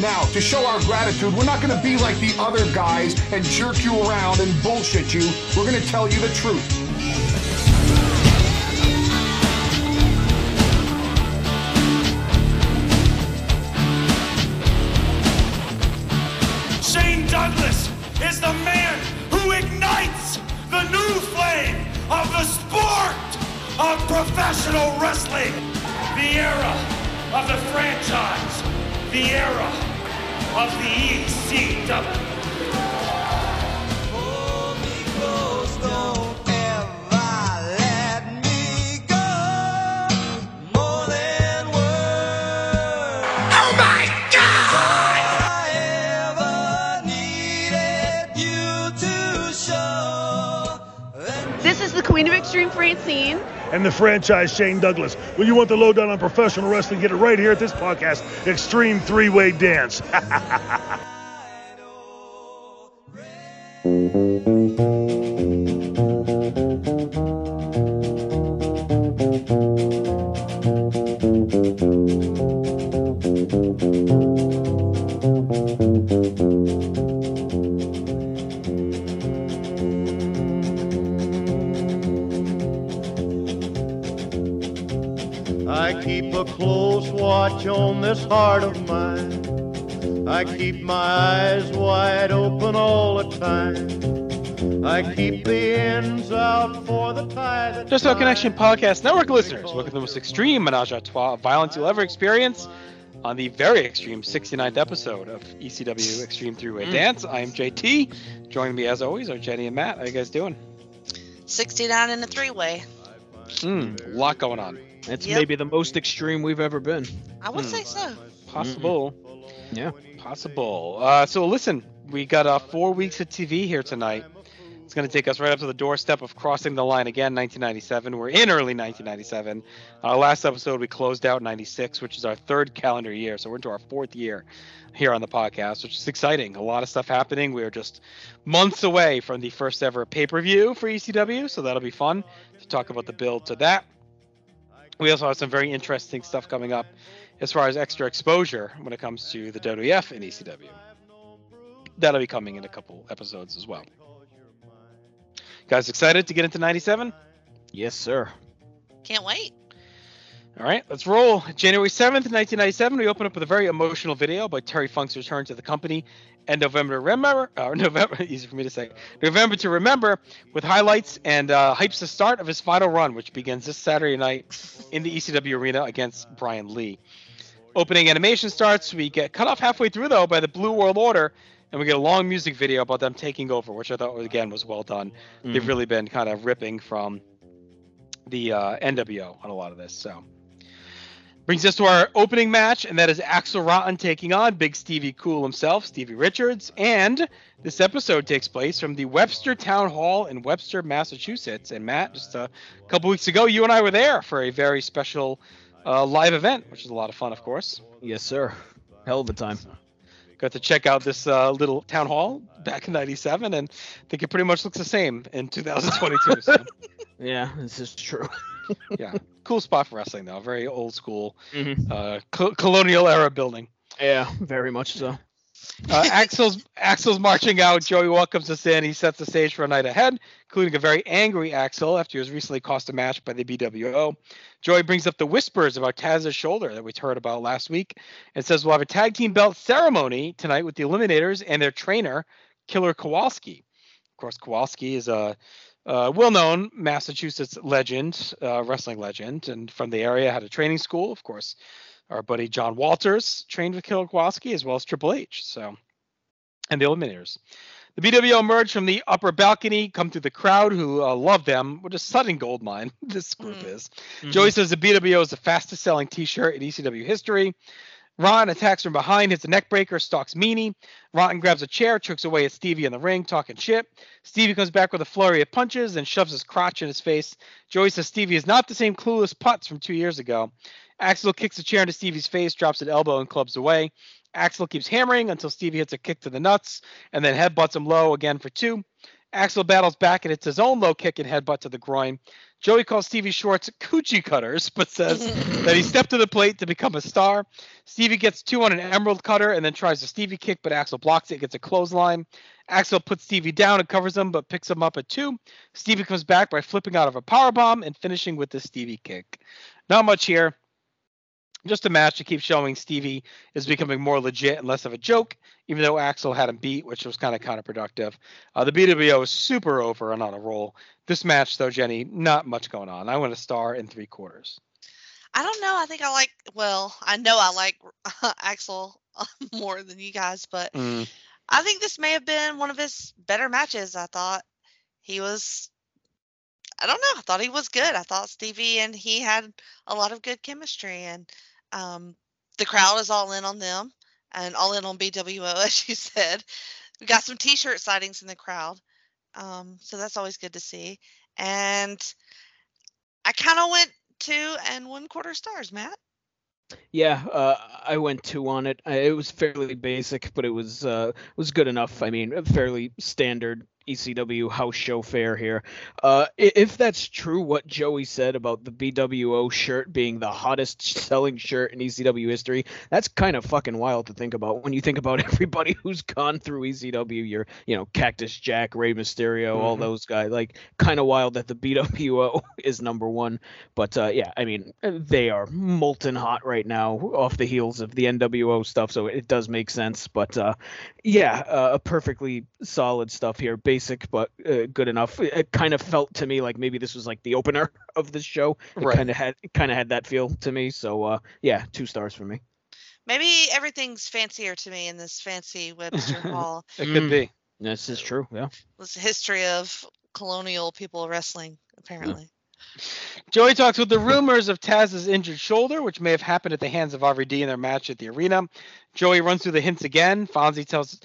Now, to show our gratitude, we're not going to be like the other guys and jerk you around and bullshit you. We're going to tell you the truth. Shane Douglas is the man who ignites the new flame of the sport of professional wrestling. The era of the franchise. The era of the ECW. Oh my God! This is the Queen of Extreme Francine. And the franchise Shane Douglas. When you want the lowdown on professional wrestling, get it right here at this podcast, Extreme Three Way Dance. a close watch on this heart of mine. I keep my eyes wide open all the time. I keep the ends out for the tie Just About binds. Connection Podcast Network listeners, welcome to the most extreme menage a trois of violence you'll ever experience on the very extreme 69th episode of ECW Extreme Three Way Dance. I'm JT. Joining me as always are Jenny and Matt. How you guys doing? 69 in a three way. Hmm, a lot going on. It's Yep. maybe the most extreme we've ever been. I would say so. Possible. Yeah. Possible. Uh, so listen, we got uh, four weeks of TV here tonight. It's going to take us right up to the doorstep of crossing the line again, 1997. We're in early 1997. Our last episode, we closed out 96, which is our third calendar year. So we're into our fourth year here on the podcast, which is exciting. A lot of stuff happening. We are just months away from the first ever pay per view for ECW. So that'll be fun to talk about the build to that. We also have some very interesting stuff coming up as far as extra exposure when it comes to the WWF and ECW. That'll be coming in a couple episodes as well. Guys, excited to get into 97? Yes, sir. Can't wait. All right, let's roll. January 7th, 1997, we open up with a very emotional video by Terry Funk's return to the company. And November to remember, uh, November, easy for me to say, November to remember, with highlights and uh, hypes the start of his final run, which begins this Saturday night in the ECW arena against Brian Lee. Opening animation starts. We get cut off halfway through though by the Blue World Order, and we get a long music video about them taking over, which I thought again was well done. They've really been kind of ripping from the uh, NWO on a lot of this. So brings us to our opening match, and that is Axl Rotten taking on Big Stevie Cool himself, Stevie Richards, and this episode takes place from the Webster Town Hall in Webster, Massachusetts. And Matt, just a couple weeks ago, you and I were there for a very special uh, live event, which is a lot of fun, of course. Yes, sir. Hell of a time. Got to check out this uh, little town hall back in '97, and I think it pretty much looks the same in 2022. so, Yeah, this is true. Yeah, cool spot for wrestling though. Very old school, Mhm. uh, co- colonial era building. Yeah, very much so. Uh, Axl's Axl's marching out. Joey welcomes us in. He sets the stage for a night ahead, including a very angry Axl after he was recently cost a match by the BWO. Joey brings up the whispers about Taz's shoulder that we heard about last week, and says we'll have a tag team belt ceremony tonight with the Eliminators and their trainer, Killer Kowalski. Of course, Kowalski is a uh, well-known Massachusetts legend, uh, wrestling legend, and from the area had a training school. Of course, our buddy John Walters trained with Killer Kowalski as well as Triple H. So, and the Eliminators. The BWO emerged from the upper balcony, come through the crowd who uh, love them. What a sudden gold mine this group Mm. is. Joey says the BWO is the fastest selling T-shirt in ECW history. Ron attacks from behind, hits a neckbreaker, stalks Meanie. Rotten grabs a chair, chokes away at Stevie in the ring, talking shit. Stevie comes back with a flurry of punches and shoves his crotch in his face. Joey says Stevie is not the same clueless putz from two years ago. Axl kicks a chair into Stevie's face, drops an elbow, and clubs away. Axl keeps hammering until Stevie hits a kick to the nuts and then headbutts him low again for two. Axl battles back and hits his own low kick and headbutt to the groin. Joey calls Stevie Schwartz coochie cutters, but says that he stepped to the plate to become a star. Stevie gets two on an emerald cutter and then tries a Stevie kick, but Axl blocks it, gets a clothesline. Axl puts Stevie down and covers him, but picks him up at two. Stevie comes back by flipping out of a power bomb and finishing with the Stevie kick. Not much here. Just a match to keep showing Stevie is becoming more legit and less of a joke, even though Axl had him beat, which was kind of counterproductive. Uh, the BWO is super over and on a roll. This match, though, Jenny, not much going on. I want a star in three quarters. I don't know. I think I like. Well, I know I like Axl more than you guys, but Mm. I think this may have been one of his better matches. I thought he was. I don't know. I thought he was good. I thought Stevie and he had a lot of good chemistry, and um, the crowd is all in on them and all in on BWO, as you said. We got some T-shirt sightings in the crowd, um, so that's always good to see. And I kind of went two and one quarter stars, Matt. Yeah, uh, I went two on it. I- It was fairly basic, but it was uh, was good enough. I mean, fairly standard ECW house show fair here. Uh, if that's true, what Joey said about the BWO shirt being the hottest selling shirt in ECW history, that's kind of fucking wild to think about. When you think about everybody who's gone through ECW, your you know Cactus Jack, Rey Mysterio, all Mhm. those guys, like kind of wild that the BWO is number one. But uh, yeah, I mean, they are molten hot right now off the heels of the NWO stuff, so it does make sense. But uh, yeah, uh, perfectly solid stuff here. Basic, but uh, good enough. It, it kind of felt to me like maybe this was like the opener of the show. It Right. kind of had kind of had that feel to me. So uh, yeah, two stars for me. Maybe everything's fancier to me in this fancy Webster Hall. It could Mm. be. This is true. Yeah. This history of colonial people wrestling, apparently. Joey talks with the rumors of Taz's injured shoulder, which may have happened at the hands of RVD in their match at the arena. Joey runs through the hints again. Fonzie tells,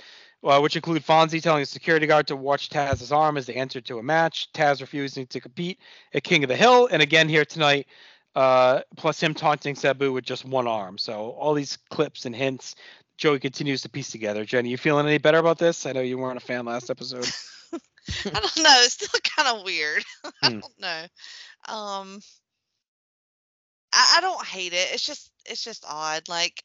uh, which include Fonzie telling a security guard to watch Taz's arm as they enter to a match. Taz refusing to compete at King of the Hill, and again here tonight. Uh, plus him taunting Sabu with just one arm. So all these clips and hints, Joey continues to piece together. Jenny, you feeling any better about this? I know you weren't a fan last episode. I don't know. It's still kind of weird. I Hmm. don't know. Um, I, I don't hate it. It's just it's just odd. Like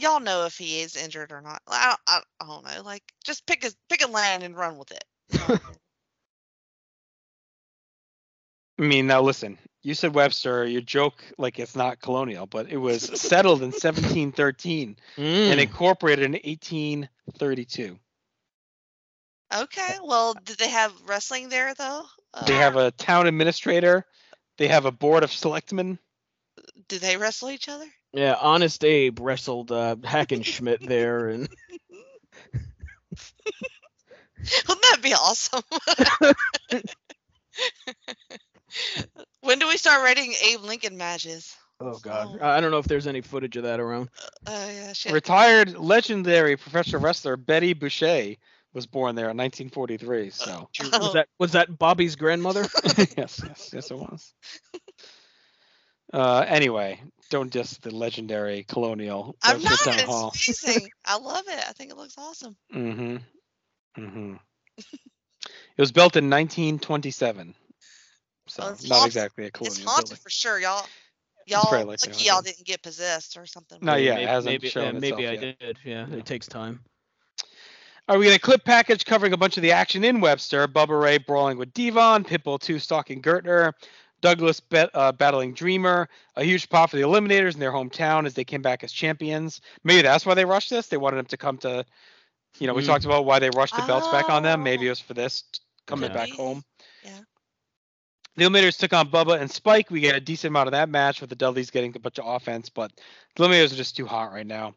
y'all know if he is injured or not. I don't, I, I don't know. Like just pick a pick a lane and run with it. I mean, now listen, you said Webster, you joke like it's not colonial, but it was settled in 1713 and Mm. incorporated in 1832. Okay. Well, did they have wrestling there though? They Uh, have a town administrator, they have a board of selectmen. Do they wrestle each other? Yeah, Honest Abe wrestled uh, Hackenschmidt there, and Wouldn't that be awesome? when do we start writing Abe Lincoln matches? oh god, Oh. I I don't know if there's any footage of that around. Oh yeah, shit. Retired legendary professional wrestler Betty Boucher was born there in 1943. So, Oh. Was that was that Bobby's grandmother? yes, yes, yes, it was. Uh, anyway, don't diss the legendary colonial I'm Webster not. Town Hall. Amazing. I love it. I think it looks awesome. Mm-hmm. Mm-hmm. it was built in 1927. So it's not haunted- exactly a colonial. It's haunted building. for sure, y'all. Y'all likely lucky y'all didn't get possessed or something. No, yeah, it maybe, hasn't maybe, shown yeah, maybe I yet. did. Yeah, it takes time. All right, we got a clip package covering a bunch of the action in Webster. Bubba Ray brawling with Devon, Pitbull 2 stalking Gertner, Douglas bet, uh, battling Dreamer, a huge pop for the Eliminators in their hometown as they came back as champions. Maybe that's why they rushed this. They wanted them to come to, you know, we Mm. talked about why they rushed the belts back on them. Maybe Oh. it was for this coming Yeah. back home. Yeah. The Eliminators took on Bubba and Spike. We get a decent amount of that match with the Dudleys getting a bunch of offense, but the Eliminators are just too hot right now.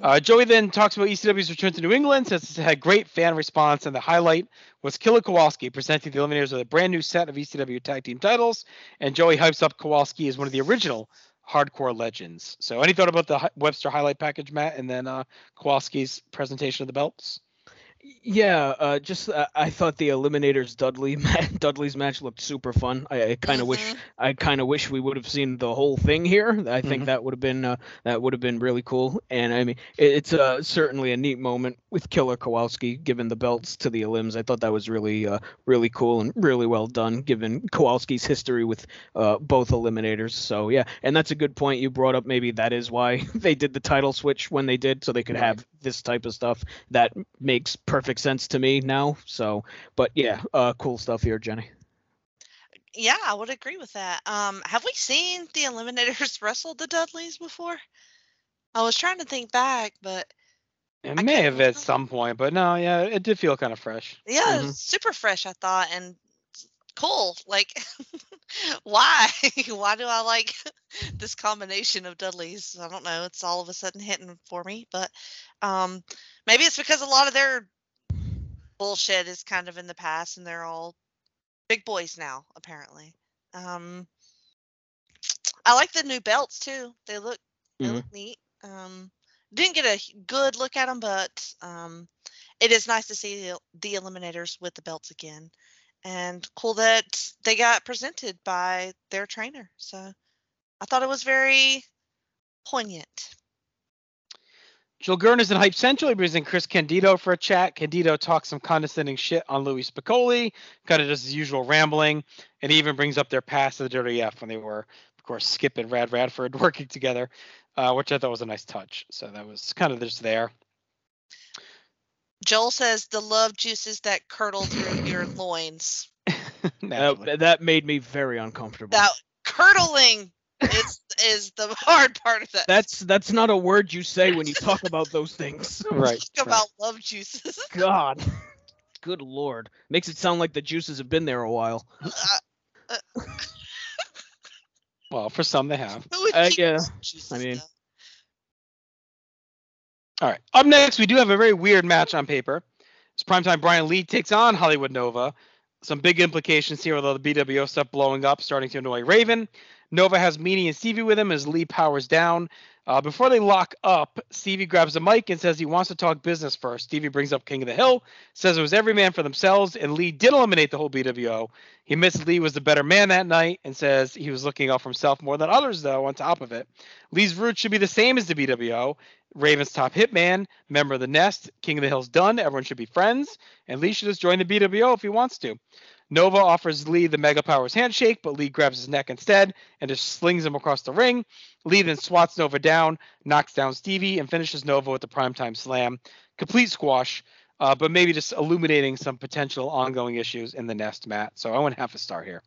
Uh, Joey then talks about ECW's return to New England, says it's had great fan response, and the highlight was Killer Kowalski presenting the Eliminators with a brand new set of ECW tag team titles, and Joey hypes up Kowalski as one of the original hardcore legends. So, any thought about the Webster highlight package, Matt, and then uh, Kowalski's presentation of the belts? Yeah, uh, just uh, I thought the Eliminators Dudley Dudley's match looked super fun. I, I kind of Mm-hmm. wish I kind of wish we would have seen the whole thing here. I think Mhm. that would have been uh, that would have been really cool. And I mean, it, it's uh, certainly a neat moment with Killer Kowalski giving the belts to the Elims. I thought that was really uh, really cool and really well done, given Kowalski's history with uh, both Eliminators. So yeah, and that's a good point you brought up. Maybe that is why they did the title switch when they did, so they could Right. have this type of stuff. That makes perfect sense to me now. So, but yeah, uh, cool stuff here, Jenny. Yeah, I would agree with that. Um, have we seen the Eliminators wrestle the Dudleys before? I was trying to think back, but It I may can't have at remember. some point, but no, yeah, it did feel kind of fresh. yeah, Mhm. it's super fresh. I thought and cool. Like, why? why do I like this combination of Dudleys? I don't know. It's all of a sudden hitting for me, but um, maybe it's because a lot of their bullshit is kind of in the past, and they're all big boys now, apparently. Um, I like the new belts too. They look they Mhm. look neat. Um, didn't get a good look at them, but um, it is nice to see the, the Eliminators with the belts again, and cool that they got presented by their trainer. So I thought it was very poignant. Joel is in Hype Central. He brings in Chris Candido for a chat. Candido talks some condescending shit on Louis Spicolli, kind of does his usual rambling, and he even brings up their past to the Dirty F when they were, of course, Skip and Rad Radford working together, uh, which I thought was a nice touch. So that was kind of just there. Joel says the love juices that curdle through your loins. Naturally. That, that made me very uncomfortable. That curdling is is the hard part of that. that's that's not a word you say when you talk about those things. right. Talk about love juices. God. Good lord. Makes it sound like the juices have been there a while. Well, for some they have. Who Uh, yeah, I mean- though? All right. Up next, we do have a very weird match on paper. It's primetime Brian Lee takes on Hollywood Nova. Some big implications here with all the BWO stuff blowing up, starting to annoy Raven. Nova has Meanie and Stevie with him as Lee powers down. Uh, before they lock up, Stevie grabs a mic and says he wants to talk business first. Stevie brings up King of the Hill, says it was every man for themselves, and Lee did eliminate the whole BWO. He admits Lee was the better man that night and says he was looking out for himself more than others, though, on top of it. Lee's roots should be the same as the BWO. Raven's top hitman, member of the Nest, King of the Hill's done. Everyone should be friends, and Lee should just join the BWO if he wants to. Nova offers Lee the Mega Powers handshake, but Lee grabs his neck instead and just slings him across the ring. Lee then swats Nova down, knocks down Stevie, and finishes Nova with the primetime slam. Complete squash, uh, but maybe just illuminating some potential ongoing issues in the Nest mat. So I went half a star here.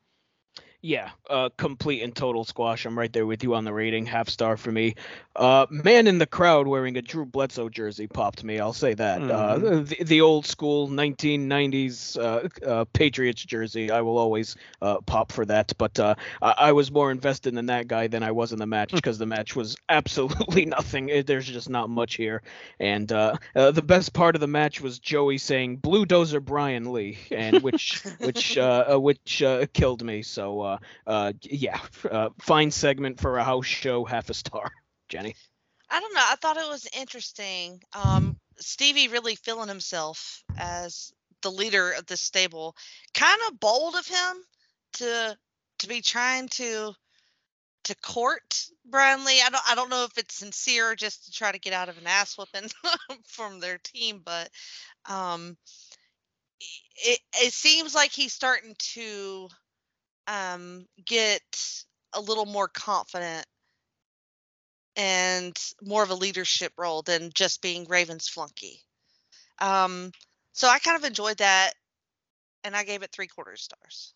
Yeah, uh, complete and total squash. I'm right there with you on the rating, half star for me. Uh, man in the crowd wearing a Drew Bledsoe jersey popped me. I'll say that. Uh, the, the old school 1990s uh, uh, Patriots jersey. I will always uh, pop for that. But uh, I, I was more invested in that guy than I was in the match because the match was absolutely nothing. Eh, There's just not much here. And uh, uh, the best part of the match was Joey saying "Blue Dozer Brian Lee," and which which uh, uh, which uh, killed me. So uh, uh, yeah, uh, fine segment for a house show, half a star. Jenny. I don't know. I thought it was interesting. Um, Stevie really feeling himself as the leader of the stable. Kind of bold of him to to be trying to to court Brian Lee. I don't I don't know if it's sincere just to try to get out of an ass whooping from their team, but um, it it seems like he's starting to um get a little more confident and more of a leadership role than just being Raven's flunky. Um, so I kind of enjoyed that, and I gave it three quarter stars.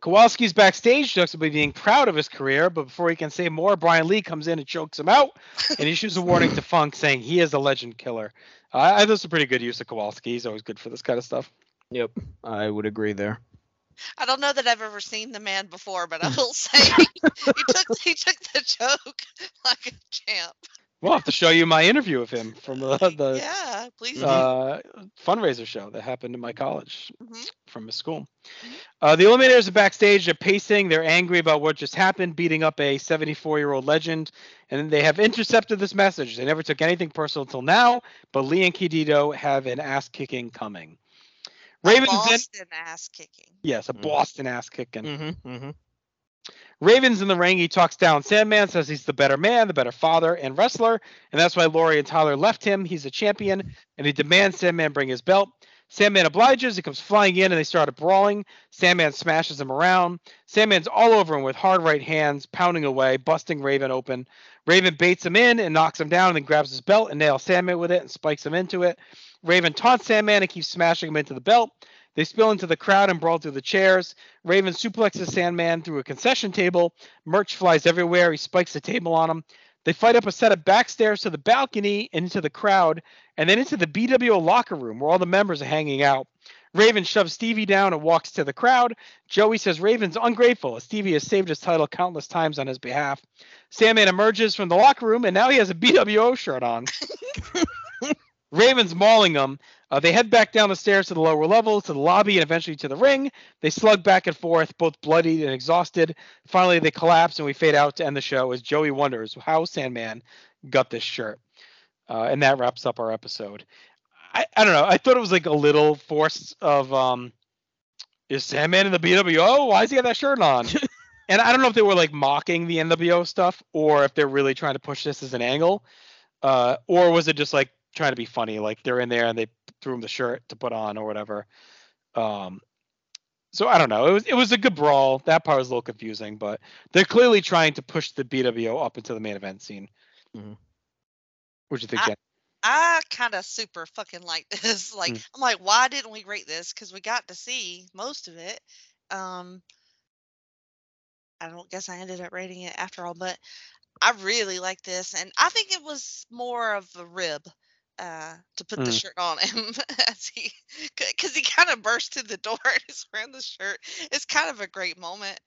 Kowalski's backstage, talks about being proud of his career, but before he can say more, Brian Lee comes in and chokes him out and issues a warning to Funk saying he is a legend killer. Uh, I thought was a pretty good use of Kowalski. He's always good for this kind of stuff. Yep, I would agree there. I don't know that I've ever seen the man before, but I will say he took he took the joke like a champ. We'll have to show you my interview of him from uh, the yeah, please. uh, fundraiser show that happened in my college Mhm. from a school. Uh, the Eliminators are backstage. They're pacing. They're angry about what just happened, beating up a 74 year old legend. And they have intercepted this message. They never took anything personal until now, but Lee and Candido have an ass kicking coming. A Ravens in. Ass kicking. Yes, a Mhm. Boston ass kicking. Mm-hmm, mm-hmm. Ravens in the ring. He talks down Sandman, says he's the better man, the better father and wrestler, and that's why Lori and Tyler left him. He's a champion, and he demands Sandman bring his belt. Sandman obliges. He comes flying in, and they started brawling. Sandman smashes him around. Sandman's all over him with hard right hands, pounding away, busting Raven open. Raven baits him in and knocks him down, and then grabs his belt and nails Sandman with it and spikes him into it. Raven taunts Sandman and keeps smashing him into the belt. They spill into the crowd and brawl through the chairs. Raven suplexes Sandman through a concession table. Merch flies everywhere. He spikes the table on him. They fight up a set of back stairs to the balcony and into the crowd, and then into the BWO locker room where all the members are hanging out. Raven shoves Stevie down and walks to the crowd. Joey says Raven's ungrateful as Stevie has saved his title countless times on his behalf. Sandman emerges from the locker room and now he has a BWO shirt on. Raven's mauling them. Uh, they head back down the stairs to the lower level, to the lobby, and eventually to the ring. They slug back and forth, both bloodied and exhausted. Finally, they collapse, and we fade out to end the show as Joey wonders how Sandman got this shirt. Uh, and that wraps up our episode. I, I don't know. I thought it was like a little force of um, is Sandman in the BWO? Why does he have that shirt on? and I don't know if they were like mocking the NWO stuff or if they're really trying to push this as an angle, uh, or was it just like trying to be funny? Like they're in there and they threw him the shirt to put on or whatever. Um, so I don't know. It was it was a good brawl. That part was a little confusing, but they're clearly trying to push the BWO up into the main event scene. Mhm. What do you think, I- Jen? I kind of super fucking like this. Like, Mm. I'm like, why didn't we rate this? Because we got to see most of it. Um, I don't guess I ended up rating it after all, but I really like this, and I think it was more of a rib uh, to put the Mm. shirt on him as he, because he kind of burst through the door and he's wearing the shirt. It's kind of a great moment.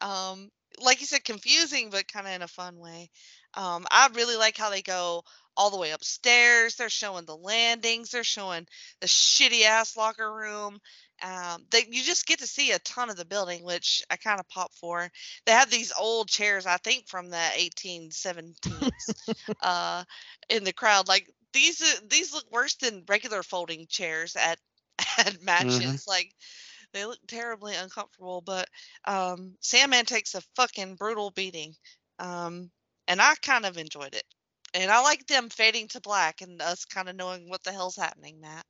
Um, like you said, confusing, but kind of in a fun way. Um, I really like how they go all the way upstairs. They're showing the landings. They're showing the shitty ass locker room. Um, they you just get to see a ton of the building, which I kind of pop for. They have these old chairs, I think, from the 1817s, uh, in the crowd. Like these, uh, these look worse than regular folding chairs at at matches. Like they look terribly uncomfortable. But um, Sandman takes a fucking brutal beating, um, and I kind of enjoyed it. And I like them fading to black and us kind of knowing what the hell's happening, Matt.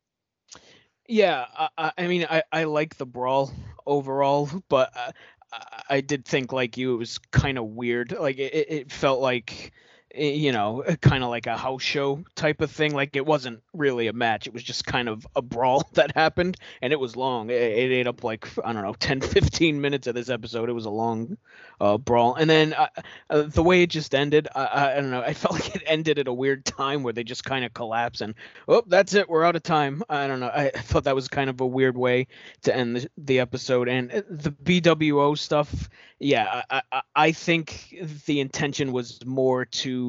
Yeah, I, I mean, I, I like the brawl overall, but uh, I, I did think like you, it was kind of weird. Like it, it felt like, you know, kind of like a house show type of thing. Like it wasn't really a match. It was just kind of a brawl that happened, and it was long. It, it ate up like I don't know, 10, 15 minutes of this episode. It was a long uh, brawl, and then uh, uh, the way it just ended, I, I, don't know. I felt like it ended at a weird time where they just kind of collapse and oh, that's it. We're out of time. I don't know. I I thought that was kind of a weird way to end the, the episode. And uh, the BWO stuff, yeah, I, I, I think the intention was more to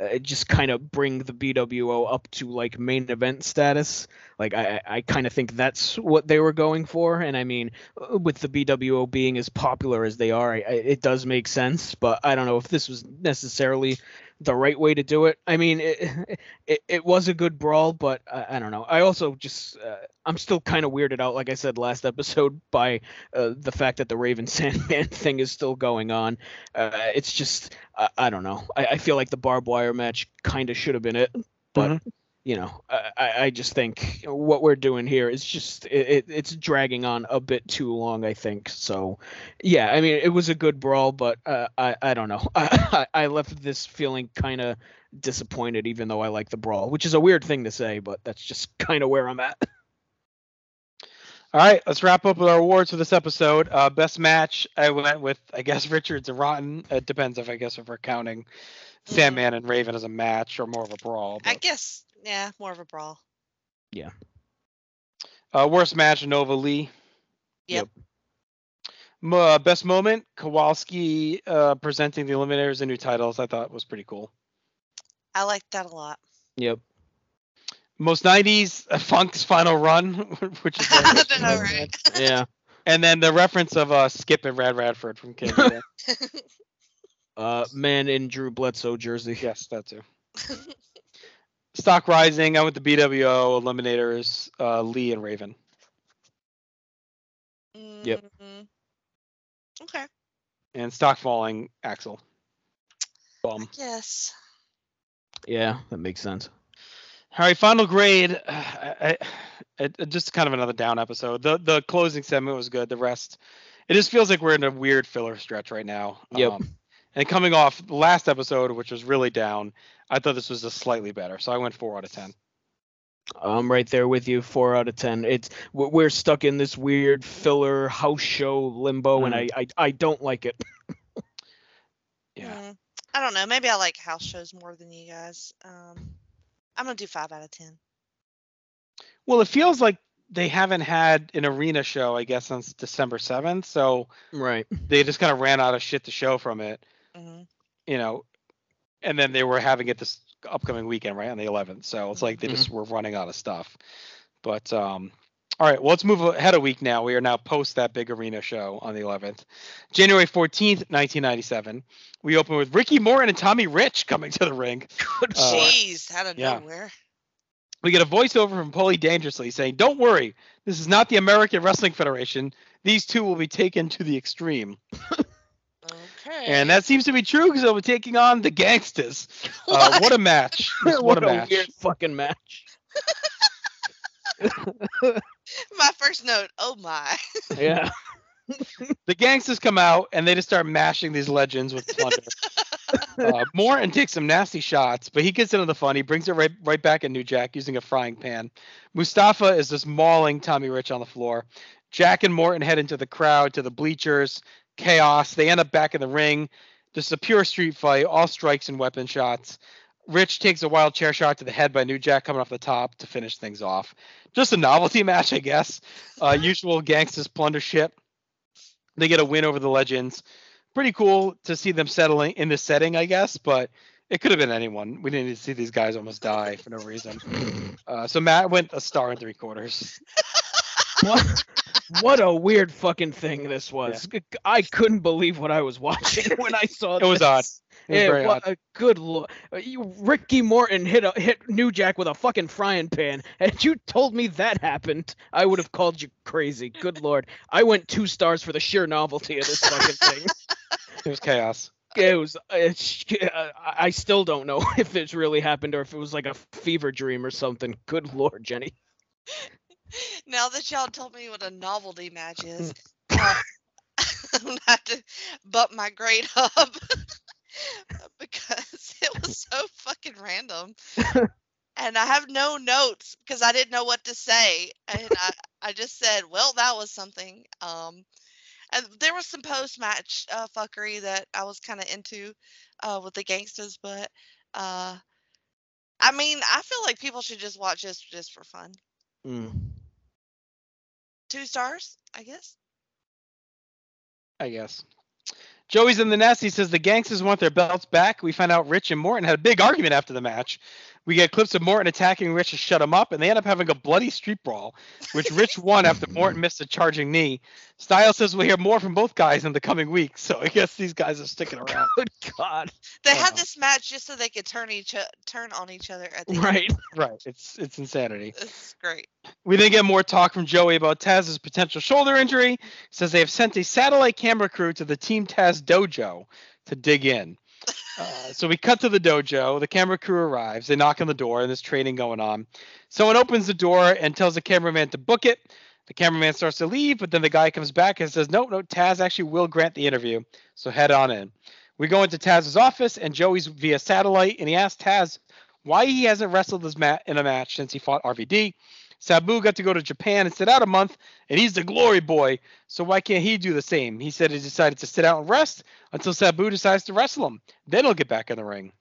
uh, just kind of bring the BWO up to like main event status. Like I, I kind of think that's what they were going for. And I mean, uh, with the BWO being as popular as they are, I, it does make sense. But I don't know if this was necessarily the right way to do it. I mean, it, it, it was a good brawl, but I, don't know. I also just uh, I'm still kind of weirded out, like I said last episode, by uh, the fact that the Raven Sandman thing is still going on. Uh, it's just I, I don't know. I, I feel like the barbed wire match kind of should have been it, but. You know, I, I I just think what we're doing here is just it, it, it's dragging on a bit too long. I think so. Yeah, I mean it was a good brawl, but uh, I I don't know. I I left this feeling kind of disappointed, even though I like the brawl, which is a weird thing to say, but that's just kind of where I'm at. All right, let's wrap up with our awards for this episode. Uh, best match, I went with, I guess, Richards and Rotten. It depends if I guess if we're counting Sandman and Raven as a match or more of a brawl. I guess, yeah, more of a brawl. Yeah. Uh, worst match, Nova Lee. Yep. M- uh, best moment, Kowalski uh, presenting the Eliminators and new titles. I thought was pretty cool. I like that a lot. Yep. Most 90s uh, Funk's final run, which is very I know, right? Yeah. and then the reference of uh, Skip and Rad Radford from King. of the Hill. Uh, man in Drew Bledsoe jersey. yes, that too. Stock rising. I went to BWO, Eliminators, uh, Lee and Raven. Yep. Mm, Okay. And stock falling, Axl. Bum. Yes. Yeah, that makes sense. All right, final grade. I, I, it, just kind of another down episode. The the closing segment was good. The rest, it just feels like we're in a weird filler stretch right now. Yep. Um, and coming off the last episode, which was really down, I thought this was just slightly better. So I went four out of ten. I'm right there with you. Four out of ten. It's we're stuck in this weird filler house show limbo, and I, I I don't like it. Yeah. Mm, I don't know. Maybe I like house shows more than you guys. Um, I'm gonna do five out of ten. Well, it feels like they haven't had an arena show, I guess, since December seventh. So Right. they just kind of ran out of shit to show from it. Hmm you know, and then they were having it this upcoming weekend, right on the 11th. So it's like they just were running out of stuff. But um, all right, well, let's move ahead a week now. We are now post that big arena show on the 11th, January 14th, 1997. We open with Ricky Morton and Tommy Rich coming to the ring. Uh, Jeez, out of yeah. nowhere. We get a voiceover from Paulie Dangerously saying, "Don't worry, this is not the American Wrestling Federation. These two will be taken to the extreme." Okay. And that seems to be true because they'll taking on the Gangsters. Uh, what a match! Just what, what a match! weird fucking match. my first note. Oh my. Yeah. the gangsters come out and they just start mashing these legends with plunder. uh, Morton takes some nasty shots, but he gets into the fun. He brings it right right back at New Jack using a frying pan. Mustafa is just mauling Tommy Rich on the floor. Jack and Morton head into the crowd to the bleachers. Chaos. They end up back in the ring. Just a pure street fight, all strikes and weapon shots. Rich takes a wild chair shot to the head by New Jack coming off the top to finish things off. Just a novelty match, I guess. Uh, usual gangsters plunder shit. They get a win over the Legends. Pretty cool to see them settling in this setting, I guess, but it could have been anyone. We didn't need to see these guys almost die for no reason. Uh, so Matt went a star and three quarters. What, what a weird fucking thing this was. I couldn't believe what I was watching when I saw It was odd. It was Yeah, very what odd. a good look. You, Ricky Morton hit a, hit New Jack with a fucking frying pan. Had you told me that happened, I would have called you crazy. Good lord. I went two stars for the sheer novelty of this fucking thing. It was chaos. It was. It's, uh, I still don't know if it's really happened or if it was like a fever dream or something. Good lord, Jenny. Now that y'all told me what a novelty match is, uh, I'm have to bump my grade up because it was so fucking random. and I have no notes because I didn't know what to say, and I I just said, well, that was something. Um, and there was some post match uh, fuckery that I was kind of into uh, with the gangsters, but uh, I mean, I feel like people should just watch this just for fun. Mm. Two stars, I guess. I guess. Joey's in the nest. He says the gangsters want their belts back. We find out Rich and Morton had a big argument after the match. We get clips of Morton attacking Rich to shut him up, and they end up having a bloody street brawl, which Rich won after Morton missed a charging knee. Styles says we'll hear more from both guys in the coming weeks, so I guess these guys are sticking around. Good God. They Uh-huh. had this match just so they could turn each turn on each other at the Right. end. right. It's it's insanity. It's great. We then get more talk from Joey about Taz's potential shoulder injury. He says they have sent a satellite camera crew to the Team Taz dojo to dig in. Uh, so we cut to the dojo. The camera crew arrives. They knock on the door, and there's training going on. Someone opens the door and tells the cameraman to book it. The cameraman starts to leave, but then the guy comes back and says, "No, no, Taz actually will grant the interview. So head on in." We go into Taz's office, and Joey's via satellite, and he asks Taz why he hasn't wrestled this mat in a match since he fought RVD. Sabu got to go to Japan and sit out a month, and he's the glory boy. So why can't he do the same? He said he decided to sit out and rest until Sabu decides to wrestle him. Then he'll get back in the ring.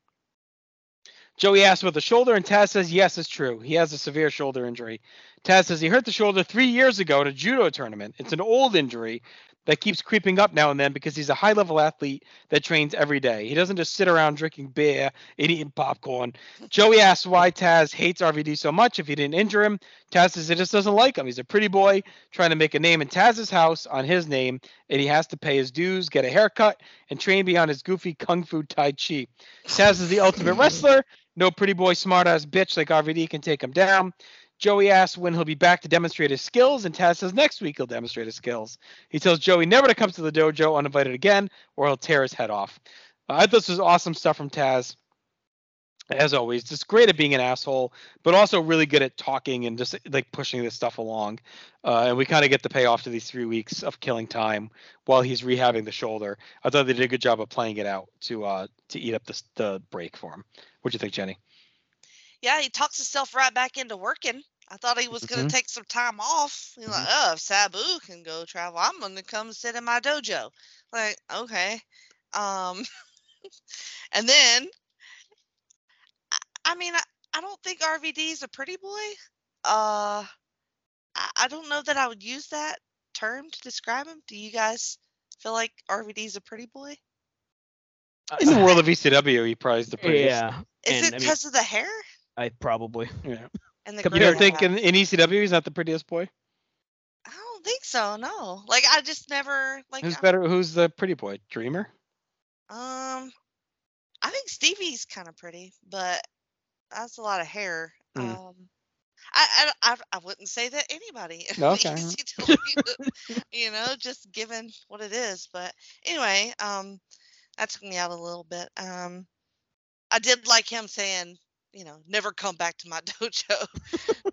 Joey asks about the shoulder, and Taz says yes, it's true. He has a severe shoulder injury. Taz says he hurt the shoulder three years ago at a judo tournament. It's an old injury that keeps creeping up now and then because he's a high level athlete that trains every day. He doesn't just sit around drinking beer and eating popcorn. Joey asks why Taz hates RVD so much if he didn't injure him. Taz says he just doesn't like him. He's a pretty boy trying to make a name in Taz's house on his name, and he has to pay his dues, get a haircut, and train beyond his goofy kung fu tai chi. Taz is the ultimate wrestler. No pretty boy, smart ass bitch like RVD can take him down. Joey asks when he'll be back to demonstrate his skills, and Taz says next week he'll demonstrate his skills. He tells Joey never to come to the dojo uninvited again, or he'll tear his head off. Uh, I thought this was awesome stuff from Taz. As always, just great at being an asshole, but also really good at talking and just like pushing this stuff along. Uh, and we kind of get the payoff to these three weeks of killing time while he's rehabbing the shoulder. I thought they did a good job of playing it out to uh, to eat up the, the break for him. What do you think, Jenny? Yeah, he talks himself right back into working. I thought he was going Mhm. to take some time off. He's like, oh, if Sabu can go travel, I'm going to come sit in my dojo. Like, okay. Um, and then, I, I mean, I, I don't think RVD's a pretty boy. Uh, I, I don't know that I would use that term to describe him. Do you guys feel like RVD's a pretty boy? In the world of ECW, he probably is the prettiest. Yeah, Is and, it I mean- because of the hair I probably. Yeah. And the You don't think in, in ECW he's not the prettiest boy? I don't think so. No, like I just never like. Who's I'm- better? Who's the pretty boy? Dreamer? Um, I think Stevie's kind of pretty, but that's a lot of hair. Mm. Um, I, I I I wouldn't say that anybody. Okay. You know, just given what it is. But anyway, um, that took me out a little bit. Um, I did like him saying, you know, never come back to my dojo.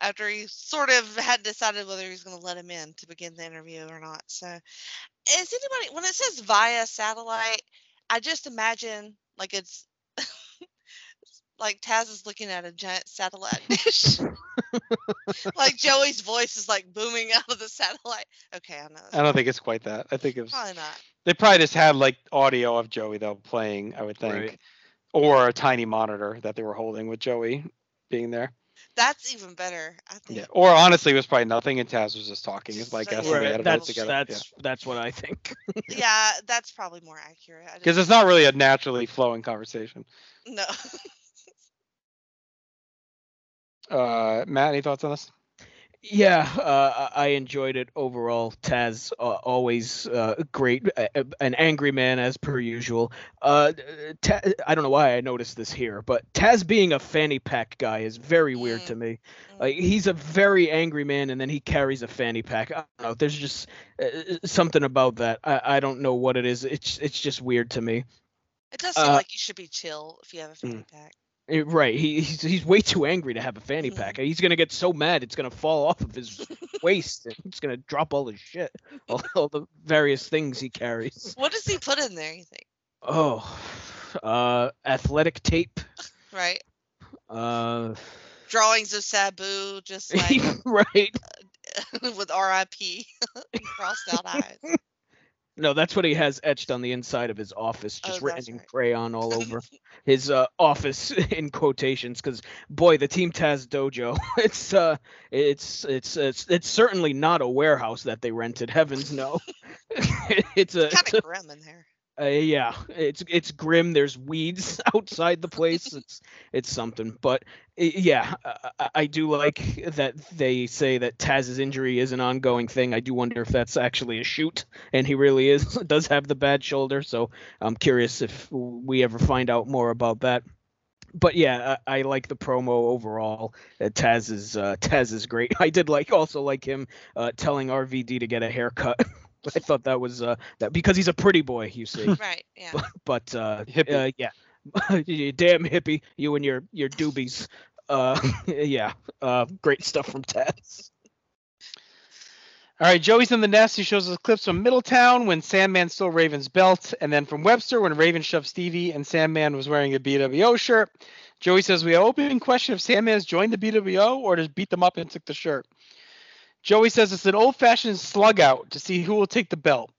After he sort of had decided whether he was going to let him in to begin the interview or not. So, is anybody when it says via satellite? I just imagine like it's like Taz is looking at a giant satellite dish. like Joey's voice is like booming out of the satellite. Okay, I know. I don't think it's quite that. I think it's Probably not. they probably just had like audio of Joey though playing. I would think, Right. Or a tiny monitor that they were holding with Joey being there. That's even better. I think. Yeah. Or honestly, it was probably nothing, and Taz was just talking. Is my Right. guess. and they Right, edited it That's together. that's that's what I think. Yeah, that's probably more accurate. Because it's not really a naturally flowing conversation. no. Uh, Matt, any thoughts on this? Yeah, uh, I enjoyed it overall. Taz uh, always uh, great, uh, uh, an angry man as per usual. Uh, Ta- I don't know why I noticed this here, but Taz being a fanny pack guy is very weird to me. Like he's a very angry man, and then he carries a fanny pack. I don't know. There's just uh, something about that. I, I don't know what it is. It's it's just weird to me. It does seem Uh, like you should be chill if you have a fanny pack. Eh, Right, he, he's he's way too angry to have a fanny pack. He's gonna get so mad it's gonna fall off of his waist. And he's gonna drop all his shit, all, all the various things he carries. What does he put in there? You think? Oh, uh, athletic tape. Right. Uh, Drawings of Sabu, just like right. with R.I.P. crossed out eyes. No, that's what he has etched on the inside of his office, just Oh, written in right. crayon all over his uh, office in quotations. Because boy, the Team Taz dojo, it's uh, it's it's it's it's certainly not a warehouse that they rented. Heavens no, it's a Kind of grim in there. Uh, yeah, it's it's grim. There's weeds outside the place. It's it's something. But uh, yeah, I, I- I do like that they say that Taz's injury is an ongoing thing. I do wonder if that's actually a shoot, and he really is does have the bad shoulder. So I'm curious if we ever find out more about that. But yeah, I, I like the promo overall. Uh, Taz is uh, Taz is great. I did like also like him uh, telling RVD to get a haircut. I thought that was uh, that because he's a pretty boy, you see. Right. Yeah. But, but uh, Hippie. uh, yeah, you damn hippie, you and your your doobies. Uh, yeah, uh, great stuff from Taz. All right, Joey's in the nest. He shows us clips from Middletown when Sandman stole Raven's belt, and then from Webster when Raven shoved Stevie and Sandman was wearing a BWO shirt. Joey says we have open question if Sandman has joined the BWO or just beat them up and took the shirt. Joey says it's an old-fashioned slug out to see who will take the belt.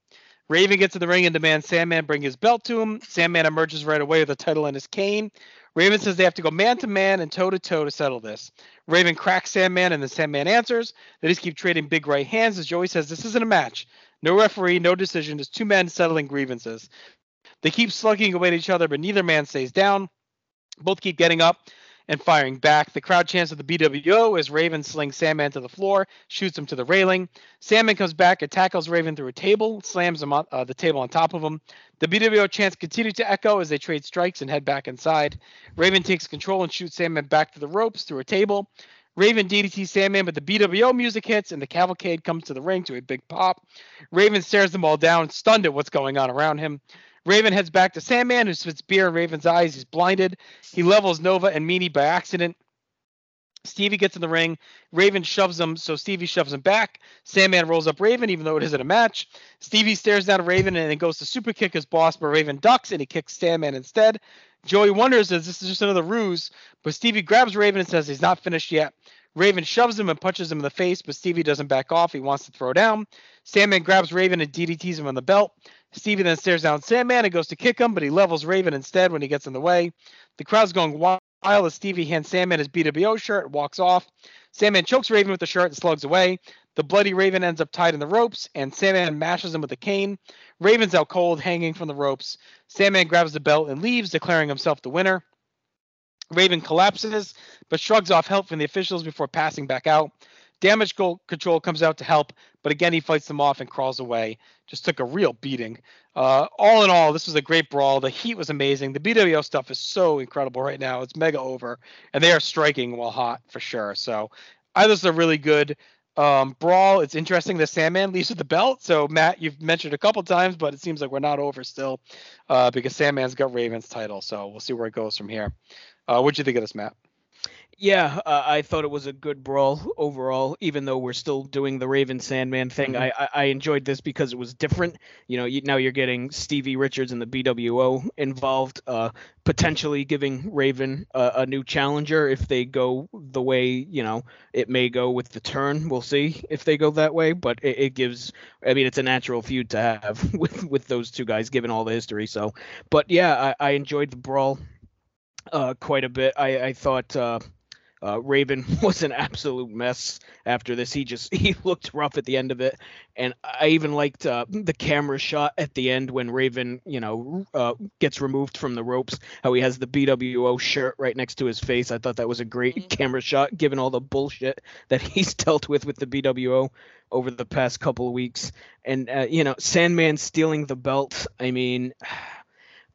Raven gets in the ring and demands Sandman bring his belt to him. Sandman emerges right away with a title in his cane. Raven says they have to go man to man and toe to toe to settle this. Raven cracks Sandman and the Sandman answers. They just keep trading big right hands as Joey says this isn't a match. No referee, no decision, just two men settling grievances. They keep slugging away at each other, but neither man stays down. Both keep getting up and firing back. The crowd chants at the BWO as Raven slings Sandman to the floor, shoots him to the railing. Sandman comes back and tackles Raven through a table, slams him on, uh, the table on top of him. The BWO chants continue to echo as they trade strikes and head back inside. Raven takes control and shoots Sandman back to the ropes through a table. Raven DDT Sandman, but the BWO music hits and the cavalcade comes to the ring to a big pop. Raven stares them all down, stunned at what's going on around him. Raven heads back to Sandman, who spits beer in Raven's eyes. He's blinded. He levels Nova and Meanie by accident. Stevie gets in the ring. Raven shoves him, so Stevie shoves him back. Sandman rolls up Raven, even though it isn't a match. Stevie stares down at Raven and then goes to super kick his boss, but Raven ducks and he kicks Sandman instead. Joey wonders if this is just another ruse, but Stevie grabs Raven and says he's not finished yet. Raven shoves him and punches him in the face, but Stevie doesn't back off. He wants to throw down. Sandman grabs Raven and DDTs him on the belt. Stevie then stares down Sandman and goes to kick him, but he levels Raven instead when he gets in the way. The crowd's going wild as Stevie hands Sandman his BWO shirt and walks off. Sandman chokes Raven with the shirt and slugs away. The bloody Raven ends up tied in the ropes, and Sandman mashes him with a cane. Raven's out cold, hanging from the ropes. Sandman grabs the belt and leaves, declaring himself the winner. Raven collapses, but shrugs off help from the officials before passing back out. Damage control comes out to help, but again he fights them off and crawls away. Just took a real beating. Uh, all in all, this was a great brawl. The heat was amazing. The BWO stuff is so incredible right now. It's mega over, and they are striking while hot for sure. So I this was a really good um, brawl. It's interesting the Sandman leaves with the belt. So Matt, you've mentioned a couple times, but it seems like we're not over still uh, because Sandman's got Raven's title. So we'll see where it goes from here. Uh, what'd you think of this, Matt? Yeah, uh, I thought it was a good brawl overall. Even though we're still doing the Raven Sandman thing, Mhm. I, I I enjoyed this because it was different. You know, you, now you're getting Stevie Richards and the BWO involved, uh, potentially giving Raven a, a new challenger if they go the way you know it may go with the turn. We'll see if they go that way, but it, it gives. I mean, it's a natural feud to have with with those two guys, given all the history. So, but yeah, I, I enjoyed the brawl uh, quite a bit. I, I thought uh, Raven was an absolute mess after this. He just he looked rough at the end of it, and I even liked uh, the camera shot at the end when Raven, you know, uh, gets removed from the ropes. How he has the BWO shirt right next to his face. I thought that was a great camera shot, given all the bullshit that he's dealt with with the BWO over the past couple of weeks. And uh, you know, Sandman stealing the belt. I mean.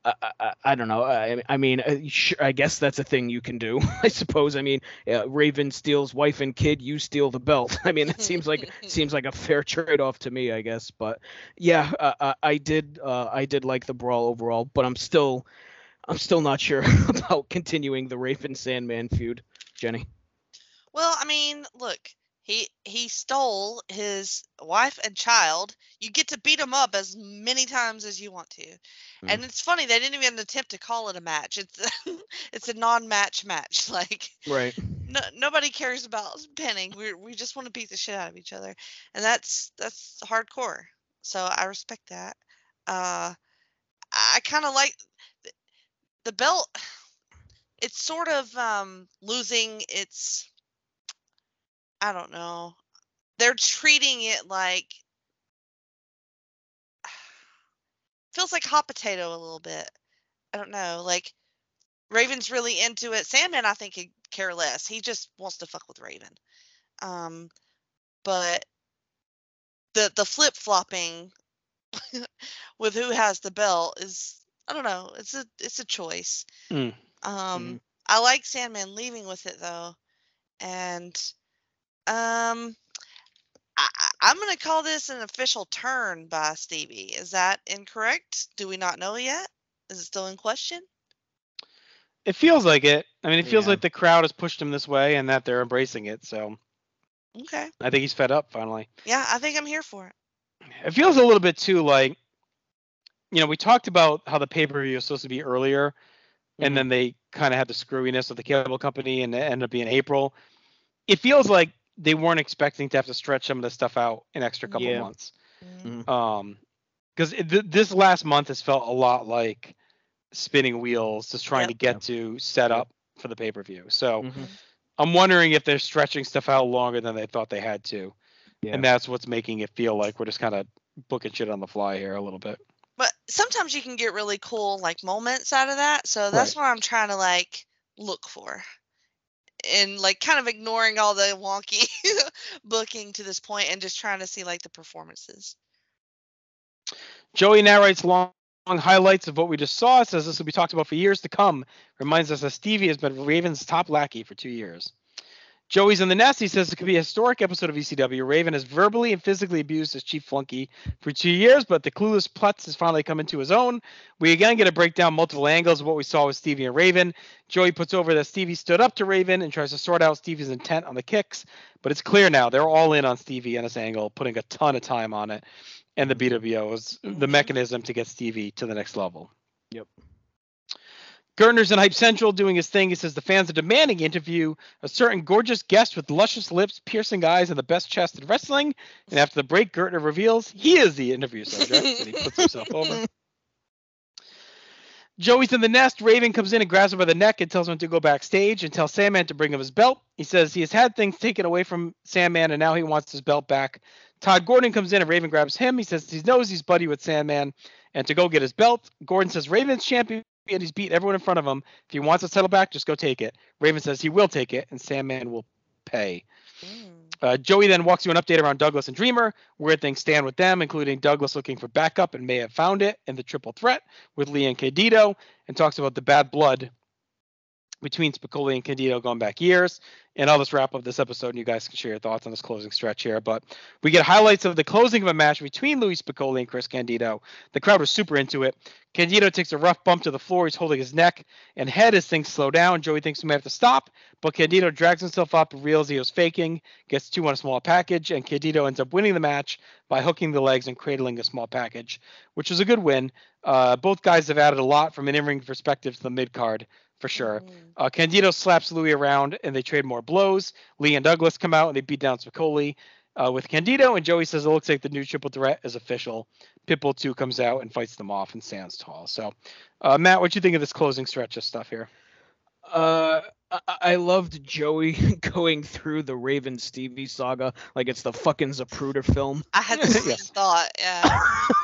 I, I, I don't know. I, I mean, uh, sure, I guess that's a thing you can do. I suppose. I mean, uh, Raven steals wife and kid, you steal the belt. I mean, that seems like seems like a fair trade-off to me, I guess. But yeah, uh, I, I did uh, I did like the brawl overall, but I'm still I'm still not sure about continuing the Raven Sandman feud, Jenny. Well, I mean, look, he he stole his wife and child. You get to beat him up as many times as you want to. And it's funny they didn't even attempt to call it a match. It's it's a non-match match. Like Right. no, nobody cares about pinning. We we just want to beat the shit out of each other, and that's that's hardcore. So I respect that. Uh, I kind of like the, the belt. It's sort of um, losing its. I don't know. They're treating it like feels like hot potato a little bit. I don't know. Like Raven's really into it. Sandman, I think, could care less. He just wants to fuck with Raven. Um, but the the flip flopping with who has the belt is I don't know. It's a it's a choice. Mm. Um, I like Sandman leaving with it though, and um, I, I- I'm gonna call this an official turn by Stevie. Is that incorrect? Do we not know yet? Is it still in question? It feels like it. I mean, it feels Yeah. like the crowd has pushed him this way and that they're embracing it. So Okay. I think he's fed up finally. Yeah, I think I'm here for it. It feels a little bit too like, you know, we talked about how the pay per view was supposed to be earlier, and then they kind of had the screwiness of the cable company, and it ended up being April. It feels like they weren't expecting to have to stretch some of this stuff out an extra couple Yeah. months. Mhm. Um, because th- this last month has felt a lot like spinning wheels, just trying Yep. to get to set up for the pay per view. So Mhm. I'm wondering if they're stretching stuff out longer than they thought they had to, Yeah. and that's what's making it feel like we're just kind of booking shit on the fly here a little bit. But sometimes you can get really cool like moments out of that. So that's Right. what I'm trying to like look for. And like kind of ignoring all the wonky booking to this point and just trying to see like the performances. Joey narrates long, long highlights of what we just saw. Says this will be talked about for years to come. Reminds us that Stevie has been Raven's top lackey for two years. Joey's in the nest. He says it could be a historic episode of ECW. Raven has verbally and physically abused his chief flunky for two years, but the clueless Plutz has finally come into his own. We again get a breakdown multiple angles of what we saw with Stevie and Raven. Joey puts over that Stevie stood up to Raven and tries to sort out Stevie's intent on the kicks, but it's clear now they're all in on Stevie and his angle, putting a ton of time on it. And the BWO is the mechanism to get Stevie to the next level. Yep. Gertner's in Hype Central doing his thing. He says the fans are demanding interview a certain gorgeous guest with luscious lips, piercing eyes, and the best chest in wrestling. And after the break, Gertner reveals he is the interview subject, and he puts himself over. Joey's in the nest. Raven comes in and grabs him by the neck and tells him to go backstage and tell Sandman to bring him his belt. He says he has had things taken away from Sandman and now he wants his belt back. Todd Gordon comes in and Raven grabs him. He says he knows he's buddy with Sandman and to go get his belt. Gordon says Raven's champion and he's beat everyone in front of him. If he wants his title back, just go take it. Raven says he will take it and Sandman will pay. Uh, Joey then walks you an update around Douglas and Dreamer, where things stand with them, including Douglas looking for backup and may have found it in the triple threat with Lee and Candido, and talks about the bad blood between Spicolli and Candido going back years. And I'll just wrap up this episode, and you guys can share your thoughts on this closing stretch here. But we get highlights of the closing of a match between Louis Spicolli and Chris Candido. The crowd was super into it. Candido takes a rough bump to the floor. He's holding his neck and head as things slow down. Joey thinks he might have to stop, but Candido drags himself up, reels, he was faking, gets two on a small package, and Candido ends up winning the match by hooking the legs and cradling a small package, which was a good win. Uh, both guys have added a lot from an in-ring perspective to the mid card for sure. Uh, Candido slaps Louis around and they trade more blows. Lee and Douglas come out and they beat down Spicolli uh, with Candido, and Joey says it looks like the new triple threat is official. Pitbull 2 comes out and fights them off and stands tall. So, uh, Matt, what do you think of this closing stretch of stuff here? Uh, I, I loved Joey going through the Raven Stevie saga like it's the fucking Zapruder film. I had the same Yes. thought. Yeah.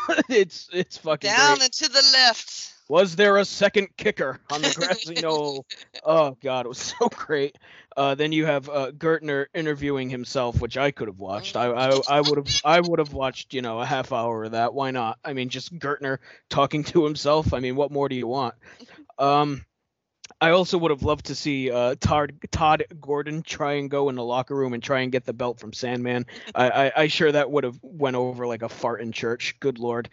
it's it's fucking Down great. and to the left. Was there a second kicker on the grassy knoll? Oh god, it was so great. Uh, then you have uh, Gertner interviewing himself, which I could have watched. I I, I would have I would have watched you know a half hour of that. Why not? I mean, just Gertner talking to himself. I mean, what more do you want? Um, I also would have loved to see uh, Todd Todd Gordon try and go in the locker room and try and get the belt from Sandman. I, I, I sure that would have went over like a fart in church. Good lord.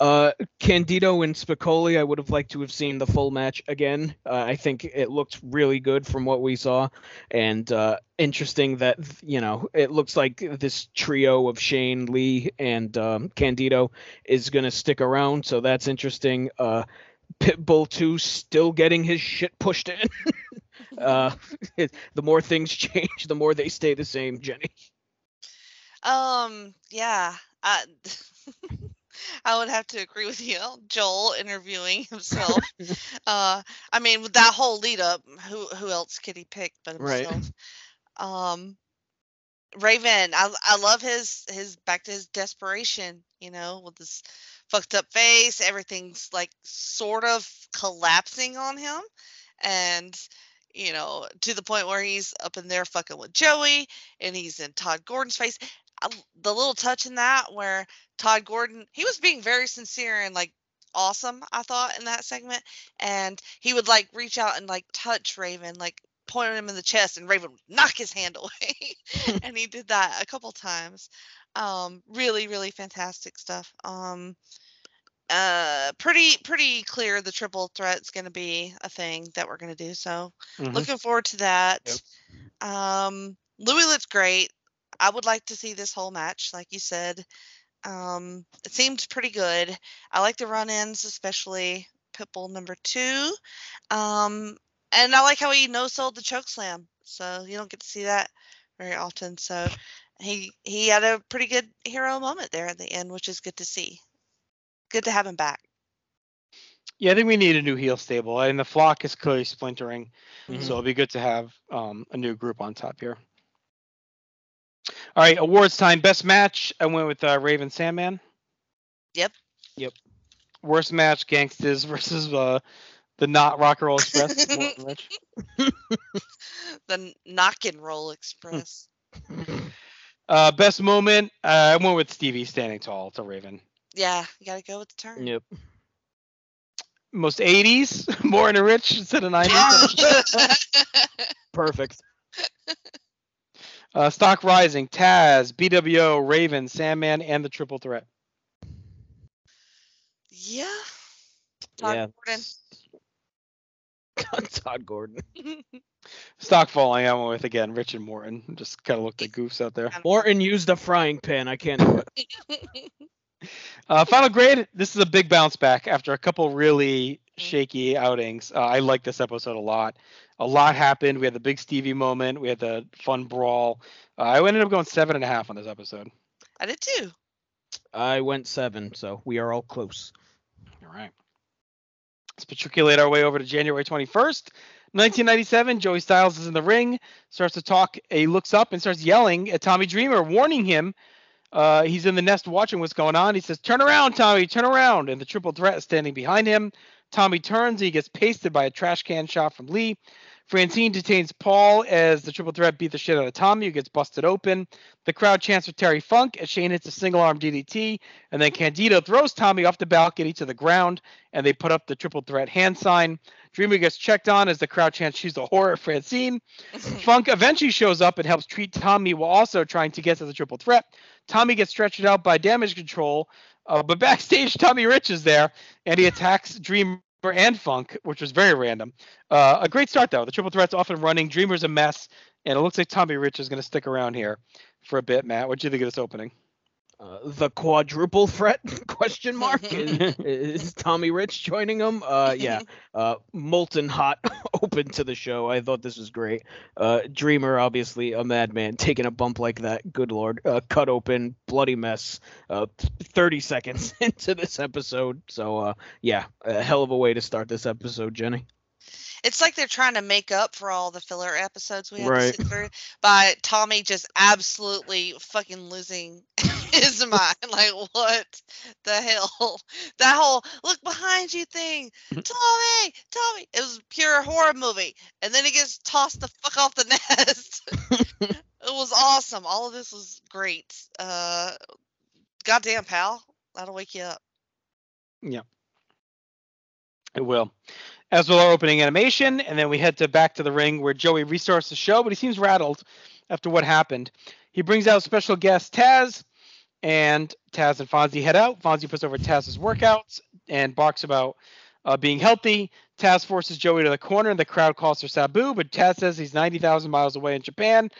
Uh, Candido and Spicolli, I would have liked to have seen the full match again. Uh, I think it looked really good from what we saw, and uh, interesting that you know it looks like this trio of Shane, Lee, and um, Candido is gonna stick around. So that's interesting. Uh, Pitbull 2 still getting his shit pushed in. uh, it- the more things change, the more they stay the same, Jenny. Um, yeah. I, would have to agree with you. Joel interviewing himself. uh, I mean, with that whole lead up, who who else could he pick but Right. himself? Um, Raven, I I love his his back to his desperation. You know, with this fucked up face, everything's like sort of collapsing on him, and you know, to the point where he's up in there fucking with Joey, and he's in Todd Gordon's face. I, the little touch in that where Todd Gordon, he was being very sincere and like awesome, I thought, in that segment. And he would like reach out and like touch Raven, like point him in the chest, and Raven would knock his hand away. and he did that a couple times. Um, really, really fantastic stuff. Um, uh, pretty, pretty clear the triple threat's going to be a thing that we're going to do. So Mhm. looking forward to that. Um, Louis looks great. I would like to see this whole match, like you said. Um, it seemed pretty good. I like the run-ins, especially Pitbull number two. Um, and I like how he no sold the choke slam. So you don't get to see that very often. So he he had a pretty good hero moment there at the end, which is good to see. Good to have him back. Yeah, I think we need a new heel stable, and the flock is clearly splintering, Mhm. so it'll be good to have um, a new group on top here. All right, awards time. Best match. I went with uh, Raven Sandman. Yep. Yep. Worst match: Gangsters versus uh, the not Rock and Roll Express. The knock and roll express. Uh, best moment: uh, I went with Stevie standing tall to Raven. yeah, you gotta go with the turn. Yep. Most 80s, more in a Rich instead of 90s. Perfect. Uh, Stock Rising, Taz, BWO, Raven, Sandman, and the Triple Threat. yeah. Todd yeah. Gordon. Todd Gordon. Stock Falling, I went with again, Rich and Morton. Just kind of looked at goofs out there. Morton used a frying pan. I can't do it. Uh, final grade. This is a big bounce back after a couple really shaky outings. Uh, I like this episode a lot. A lot happened. We had the big Stevie moment. We had the fun brawl. Uh, I ended up going seven and a half on this episode. I did too. I went seven, so we are all close. All right. Let's matriculate our way over to January 21st, 1997. Joey Styles is in the ring, starts to talk. He looks up and starts yelling at Tommy Dreamer, warning him. Uh, he's in the nest watching what's going on. He says, Turn around, Tommy, turn around. And the triple threat is standing behind him. Tommy turns. And he gets pasted by a trash can shot from Lee. Francine detains Paul as the triple threat beat the shit out of Tommy, who gets busted open. The crowd chants for Terry Funk as Shane hits a single arm DDT, and then Candido throws Tommy off the balcony to the ground, and they put up the triple threat hand sign. Dreamer gets checked on as the crowd chants she's a horror Francine. Funk eventually shows up and helps treat Tommy while also trying to get to the triple threat. Tommy gets stretched out by damage control, uh, but backstage Tommy Rich is there, and he attacks Dreamer and Funk, which was very random. Uh, a great start though. The triple threat's off and running. Dreamer's a mess, and it looks like Tommy Rich is going to stick around here for a bit. Matt, what do you think of this opening? Uh, the quadruple threat question mark is, is Tommy Rich joining him? Uh, yeah, uh, molten hot open to the show. I thought this was great. Uh, Dreamer, obviously a madman, taking a bump like that. Good lord, uh, cut open, bloody mess. Uh, 30 seconds into this episode, so uh, yeah, a hell of a way to start this episode, Jenny. It's like they're trying to make up for all the filler episodes we had Right. to sit through by Tommy just absolutely fucking losing his mind. Like, what the hell? That whole look behind you thing. Tommy, Tommy. It was pure horror movie. And then he gets tossed the fuck off the nest. it was awesome. All of this was great. Uh, goddamn, pal. That'll wake you up. Yeah. It will. As will our opening animation, and then we head to back to the ring where Joey restarts the show, but he seems rattled after what happened. He brings out special guest Taz, and Taz and Fonzie head out. Fonzie puts over Taz's workouts and barks about uh, being healthy. Taz forces Joey to the corner, and the crowd calls for Sabu, but Taz says he's 90,000 miles away in Japan.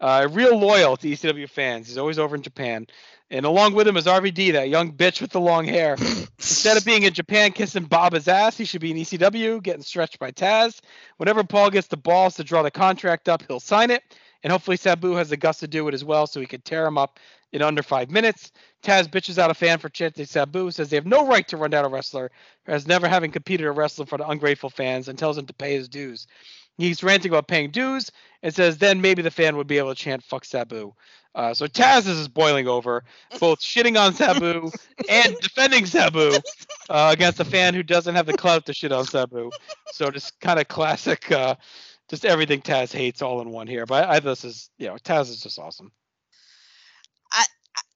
Uh, real loyal to ECW fans. He's always over in Japan. And along with him is RVD, that young bitch with the long hair. Instead of being in Japan kissing Baba's ass, he should be in ECW getting stretched by Taz. Whenever Paul gets the balls to draw the contract up, he'll sign it. And hopefully Sabu has the guts to do it as well so he can tear him up in under five minutes. Taz bitches out a fan for chanting Sabu, says they have no right to run down a wrestler, as never having competed a wrestler for the ungrateful fans, and tells him to pay his dues. He's ranting about paying dues and says then maybe the fan would be able to chant fuck Sabu. Uh, so Taz is boiling over, both shitting on Sabu and defending Sabu uh, against a fan who doesn't have the clout to shit on Sabu. So just kind of classic, uh, just everything Taz hates all in one here. But I, this is, you know, Taz is just awesome.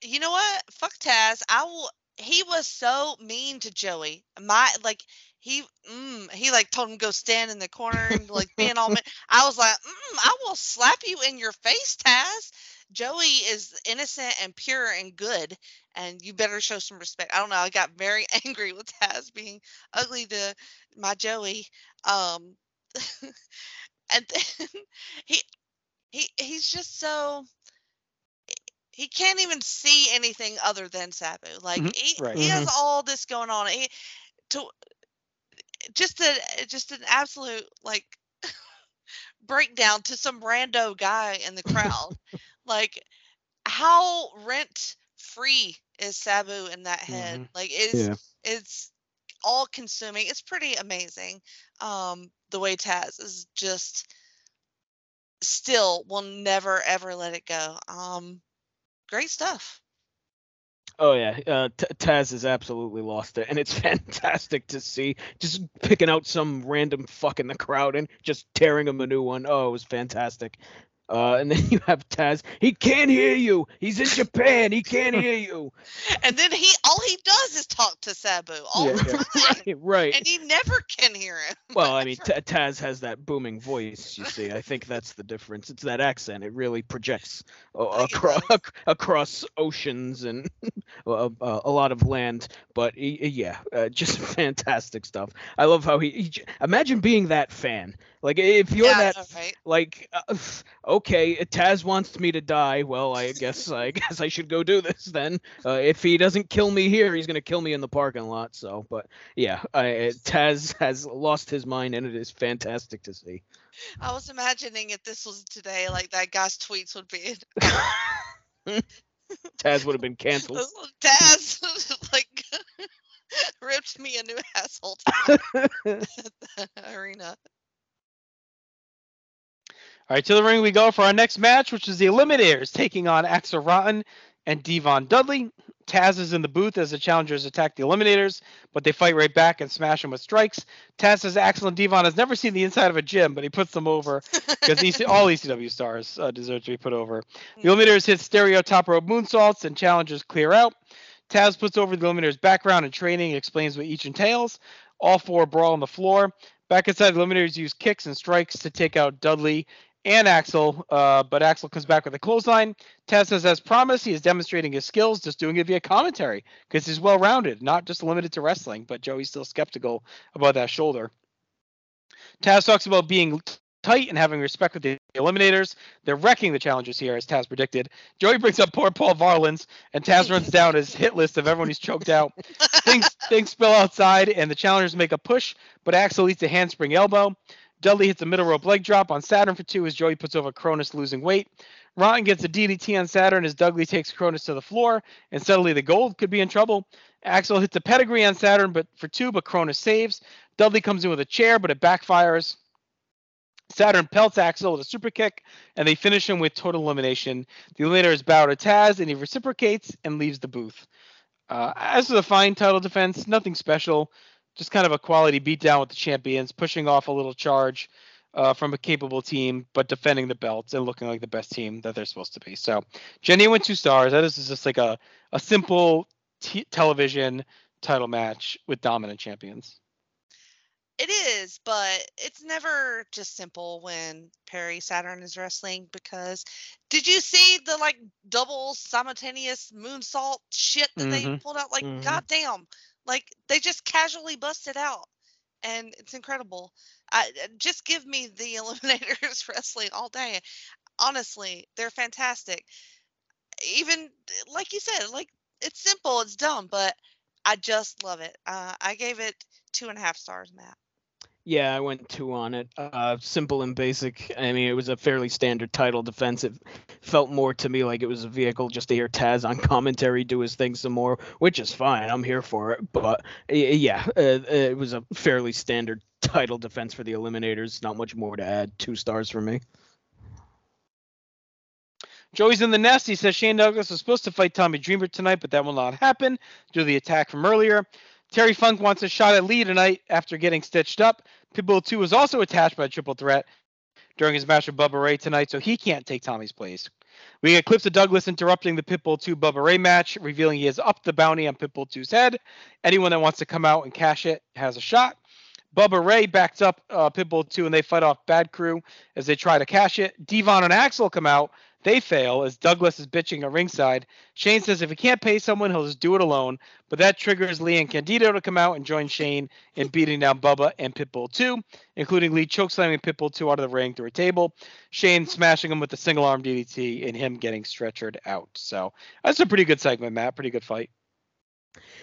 You know what? Fuck Taz. I will. He was so mean to Joey. My like he mm, he like told him to go stand in the corner and like being all. I was like, mm, I will slap you in your face, Taz. Joey is innocent and pure and good, and you better show some respect. I don't know. I got very angry with Taz being ugly to my Joey. Um, and then he he he's just so he can't even see anything other than Sabu. Like Mhm, he, right. he has all this going on. He to just a just an absolute like breakdown to some rando guy in the crowd. like how rent free is Sabu in that head? Like it's Yeah. it's all consuming. It's pretty amazing. Um the way Taz is just still will never ever let it go. Um great stuff. Oh yeah, uh, T- Taz has absolutely lost it, and it's fantastic to see. Just picking out some random fuck in the crowd and just tearing him a new one. Oh, it was fantastic. Uh, and then you have Taz. He can't hear you. He's in Japan. He can't hear you. And then he all he does is talk to Sabu all Yeah, the time, yeah. right. and he never can hear him. Well, I mean, Taz has that booming voice. You see, I think that's the difference. It's that accent. It really projects uh, across across oceans and uh, uh, a lot of land. But yeah, uh, just fantastic stuff. I love how he, he. j- Imagine being that fan. Like if you're yeah, that right. like uh, okay taz wants me to die well i guess i guess i should go do this then. Uh, if he doesn't kill me here he's gonna kill me in the parking lot so but yeah I, taz has lost his mind and it is fantastic to see. I was imagining if this was today, like that guy's tweets would be taz would have been canceled. Taz like ripped me a new asshole. At the arena. All right, to the ring we go for our next match, which is the Eliminators taking on Axl Rotten and Devon Dudley. Taz is in the booth as the challengers attack the Eliminators, but they fight right back and smash them with strikes. Taz says Axl and Devon has never seen the inside of a gym, but he puts them over because EC- all ECW stars uh, deserve to be put over. The Eliminators hit stereo top rope moonsaults and challengers clear out. Taz puts over the Eliminators' background and training and explains what each entails. All four brawl on the floor. Back inside, the Eliminators use kicks and strikes to take out Dudley and Axl, uh, but Axl comes back with a clothesline. Taz says, as promised, he is demonstrating his skills, just doing it via commentary because he's well rounded, not just limited to wrestling. But Joey's still skeptical about that shoulder. Taz talks about being tight and having respect with the Eliminators. They're wrecking the challengers here, as Taz predicted. Joey brings up poor Paul Varelans, and Taz runs down his hit list of everyone he's choked out. things things spill outside, and the challengers make a push, but Axl eats a handspring elbow. Dudley hits a middle rope leg drop on Saturn for two as Joey puts over Kronus losing weight. Rotten gets a DDT on Saturn as Dudley takes Kronus to the floor, and suddenly the gold could be in trouble. Axl hits a pedigree on Saturn but for two, but Kronus saves. Dudley comes in with a chair, but it backfires. Saturn pelts Axl with a super kick, and they finish him with total elimination. The eliminator is bow to Taz, and he reciprocates and leaves the booth. Uh, as for the fine title defense, nothing special, just kind of a quality beatdown with the champions, pushing off a little charge uh, from a capable team, but defending the belts and looking like the best team that they're supposed to be. So, Jenny went two stars. That is just like a a simple t- television title match with dominant champions. It is, but it's never just simple when Perry Saturn is wrestling because did you see the like double simultaneous moonsault shit that they Mhm. pulled out? Like, Mhm. goddamn. Like they just casually busted out. And it's incredible. I uh, just give me the Eliminators wrestling all day. Honestly, they're fantastic. Even like you said, like it's simple, it's dumb, but I just love it. Uh, I gave it two and a half stars, Matt. Yeah, I went two on it. Uh, simple and basic. I mean, it was a fairly standard title defense. It felt more to me like it was a vehicle just to hear Taz on commentary do his thing some more, which is fine. I'm here for it. But yeah, uh, it was a fairly standard title defense for the Eliminators. Not much more to add. Two stars for me. Joey's in the nest. He says Shane Douglas was supposed to fight Tommy Dreamer tonight, but that will not happen due to the attack from earlier. Terry Funk wants a shot at Lee tonight after getting stitched up. Pitbull 2 was also attached by triple threat during his match with Bubba Ray tonight, so he can't take Tommy's place. We get clips of Douglas interrupting the Pitbull 2 Bubba Ray match, revealing he has upped the bounty on Pitbull 2's head. Anyone that wants to come out and cash it has a shot. Bubba Ray backs up uh, Pitbull 2 and they fight off Bad Crew as they try to cash it. Devon and Axl come out. They fail as Douglas is bitching at ringside. Shane says if he can't pay someone, he'll just do it alone. But that triggers Lee and Candido to come out and join Shane in beating down Bubba and Pitbull 2, including Lee chokeslamming Pitbull 2 out of the ring through a table. Shane smashing him with a single arm DDT and him getting stretchered out. So that's a pretty good segment, Matt. Pretty good fight.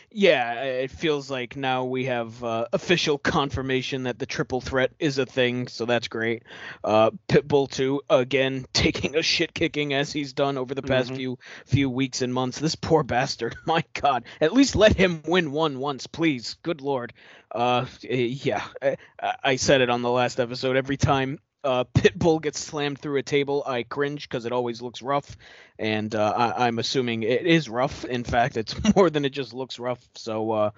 Yeah, it feels like now we have uh, official confirmation that the triple threat is a thing, so that's great. Uh, Pitbull 2 again taking a shit kicking as he's done over the past Mhm. few few weeks and months. This poor bastard, my god. At least let him win one once, please. Good lord. Uh, eh, yeah, I, I said it on the last episode. Every time uh, Pitbull gets slammed through a table, I cringe because it always looks rough, and uh, I, I'm assuming it is rough. In fact, it's more than it just looks rough. So, uh,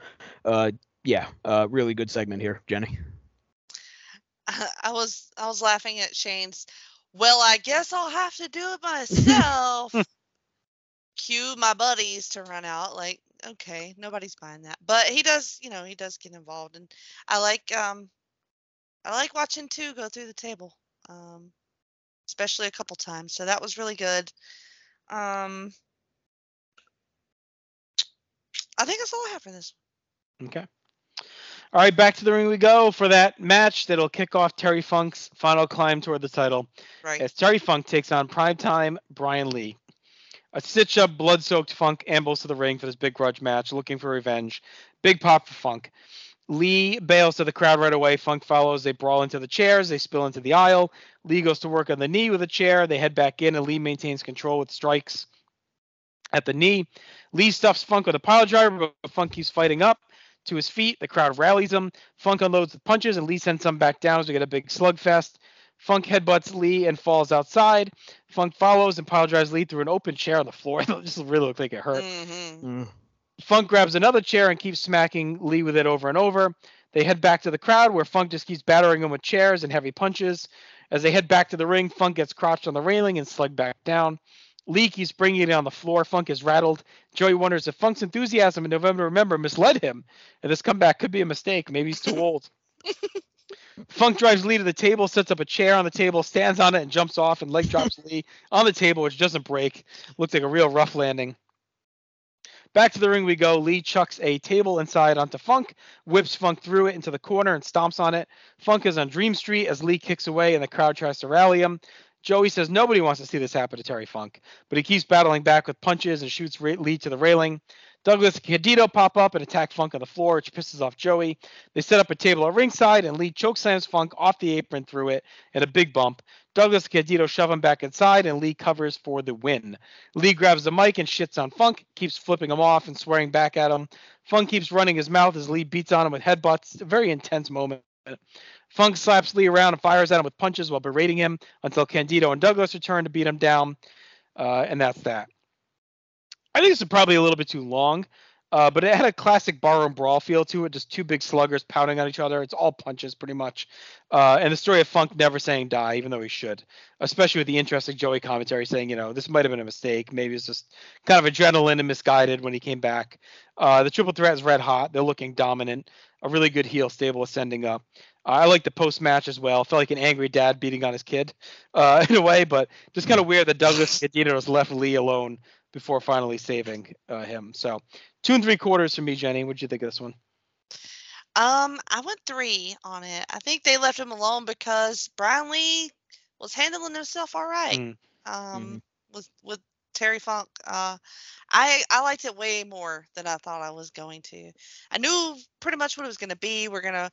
uh, yeah, uh, really good segment here, Jenny. I was I was laughing at Shane's. Well, I guess I'll have to do it myself. Cue my buddies to run out. Like, okay, nobody's buying that. But he does, you know, he does get involved, and I like um, I like watching two go through the table, um, especially a couple times. So that was really good. Um, I think that's all I have for this. Okay. All right, back to the ring we go for that match that'll kick off Terry Funk's final climb toward the title. Right. As Terry Funk takes on primetime Brian Lee. A stitch up, blood soaked Funk ambles to the ring for this big grudge match, looking for revenge. Big pop for Funk. Lee bails to the crowd right away. Funk follows. They brawl into the chairs. They spill into the aisle. Lee goes to work on the knee with a chair. They head back in, and Lee maintains control with strikes at the knee. Lee stuffs Funk with a pile driver, but Funk keeps fighting up to his feet. The crowd rallies him. Funk unloads the punches, and Lee sends some back down as we get a big slugfest. Funk headbutts Lee and falls outside. Funk follows and pile drives Lee through an open chair on the floor. It just really looked like it hurt. Mm-hmm. Funk grabs another chair and keeps smacking Lee with it over and over. They head back to the crowd where Funk just keeps battering him with chairs and heavy punches. As they head back to the ring, Funk gets crotched on the railing and slugged back down. Lee keeps bringing it on the floor. Funk is rattled. Joey wonders if Funk's enthusiasm in November Remember misled him, and this comeback could be a mistake. Maybe he's too old. Funk drives Lee to the table, sets up a chair on the table, stands on it, and jumps off and leg drops Lee on the table, which doesn't break. Looks like a real rough landing. Back to the ring we go. Lee chucks a table inside onto Funk, whips Funk through it into the corner and stomps on it. Funk is on Dream Street as Lee kicks away and the crowd tries to rally him. Joey says nobody wants to see this happen to Terry Funk, but he keeps battling back with punches and shoots Lee to the railing. Douglas and Candido pop up and attack Funk on the floor, which pisses off Joey. They set up a table at ringside, and Lee chokeslams Funk off the apron through it at a big bump. Douglas and Candido shove him back inside, and Lee covers for the win. Lee grabs the mic and shits on Funk, keeps flipping him off and swearing back at him. Funk keeps running his mouth as Lee beats on him with headbutts. A very intense moment. Funk slaps Lee around and fires at him with punches while berating him until Candido and Douglas return to beat him down. Uh, and that's that. I think this is probably a little bit too long, uh, but it had a classic barroom brawl feel to it. Just two big sluggers pounding on each other. It's all punches pretty much. Uh, and the story of Funk never saying die, even though he should, especially with the interesting Joey commentary saying, you know, this might have been a mistake. Maybe it's just kind of adrenaline and misguided when he came back. Uh, the triple threat is red hot. They're looking dominant. A really good heel stable ascending up. I like the post match as well. Felt like an angry dad beating on his kid uh, in a way, but just kind of weird that Douglas Candido left Lee alone before finally saving uh, him. So two and three quarters for me, Jenny. What'd you think of this one? Um, I went three on it. I think they left him alone because Brian Lee was handling himself all right. Mm. Um, with with Terry Funk. Uh, I I liked it way more than I thought I was going to. I knew pretty much what it was going to be. We're gonna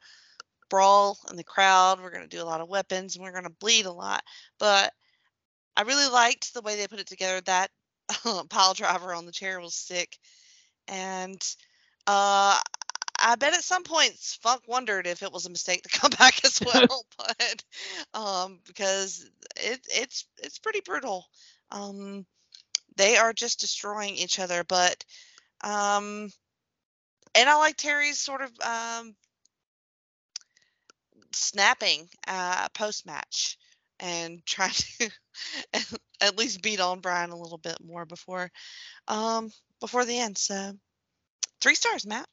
brawl in the crowd. We're gonna do a lot of weapons, and we're gonna bleed a lot. But I really liked the way they put it together. That pile driver on the chair was sick, and uh, I bet at some points Funk wondered if it was a mistake to come back as well, but um, because it it's it's pretty brutal. Um, they are just destroying each other, but um, and I like Terry's sort of um snapping uh post match and trying to at least beat on Brian a little bit more before um before the end. So three stars, Matt.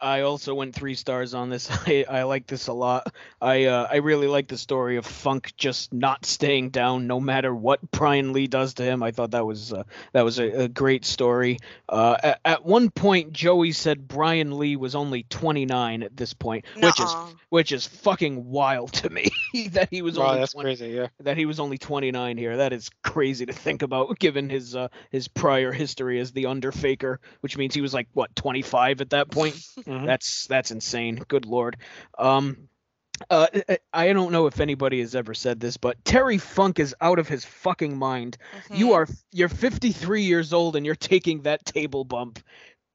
I also went three stars on this. I, I like this a lot. I uh, I really like the story of Funk just not staying down no matter what Brian Lee does to him. I thought that was uh, that was a, a great story. Uh, at, at one point, Joey said Brian Lee was only 29 at this point, which is Nuh-uh. which is fucking wild to me that he was Oh, only that's 20 crazy. Yeah. that he was only 29 here. That is crazy to think about, given his uh, his prior history as the Underfaker, which means he was like what 25 at that point. Mhm. That's that's insane. Good lord. Um, uh, I- don't know if anybody has ever said this, but Terry Funk is out of his fucking mind. You Mhm. are you're 53 years old and you're taking that table bump.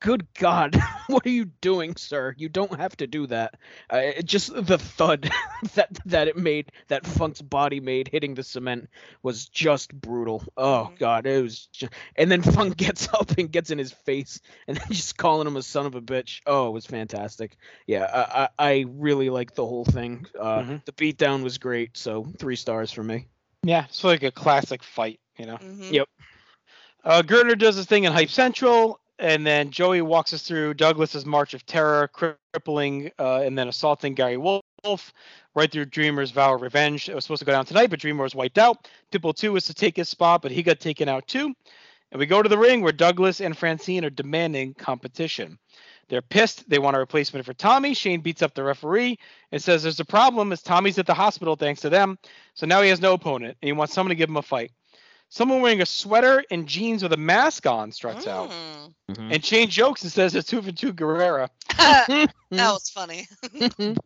Good God, what are you doing, sir? You don't have to do that. Uh, it just the thud that that it made, that Funk's body made hitting the cement was just brutal. Oh Mhm. God, it was. Just, and then Funk gets up and gets in his face, and then just calling him a son of a bitch. Oh, it was fantastic. Yeah, I I, I really liked the whole thing. Uh, Mhm. The beatdown was great, so three stars for me. Yeah, it's like a classic fight, you know. Mhm. Yep. Uh, Gertner does his thing in Hype Central, and then Joey walks us through Douglas's March of Terror, crippling uh, and then assaulting Gary Wolfe, right through Dreamer's Vow of Revenge. It was supposed to go down tonight, but Dreamer was wiped out. Pitbull 2 was to take his spot, but he got taken out too. And we go to the ring where Douglas and Francine are demanding competition. They're pissed. They want a replacement for Tommy. Shane beats up the referee and says there's a problem as Tommy's at the hospital thanks to them. So now he has no opponent and he wants someone to give him a fight. Someone wearing a sweater and jeans with a mask on struts out. Mm. And Shane jokes and says it's Juventud Guerrera. that was funny.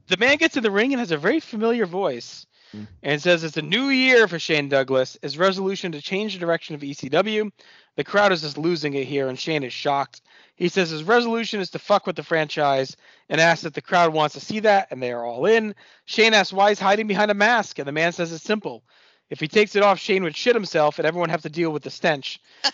The man gets in the ring and has a very familiar voice Mm. and says it's a new year for Shane Douglas. His resolution to change the direction of ECW. The crowd is just losing it here, and Shane is shocked. He says his resolution is to fuck with the franchise and asks if the crowd wants to see that, and they are all in. Shane asks why he's hiding behind a mask, and the man says it's simple. If he takes it off, Shane would shit himself, and everyone have to deal with the stench.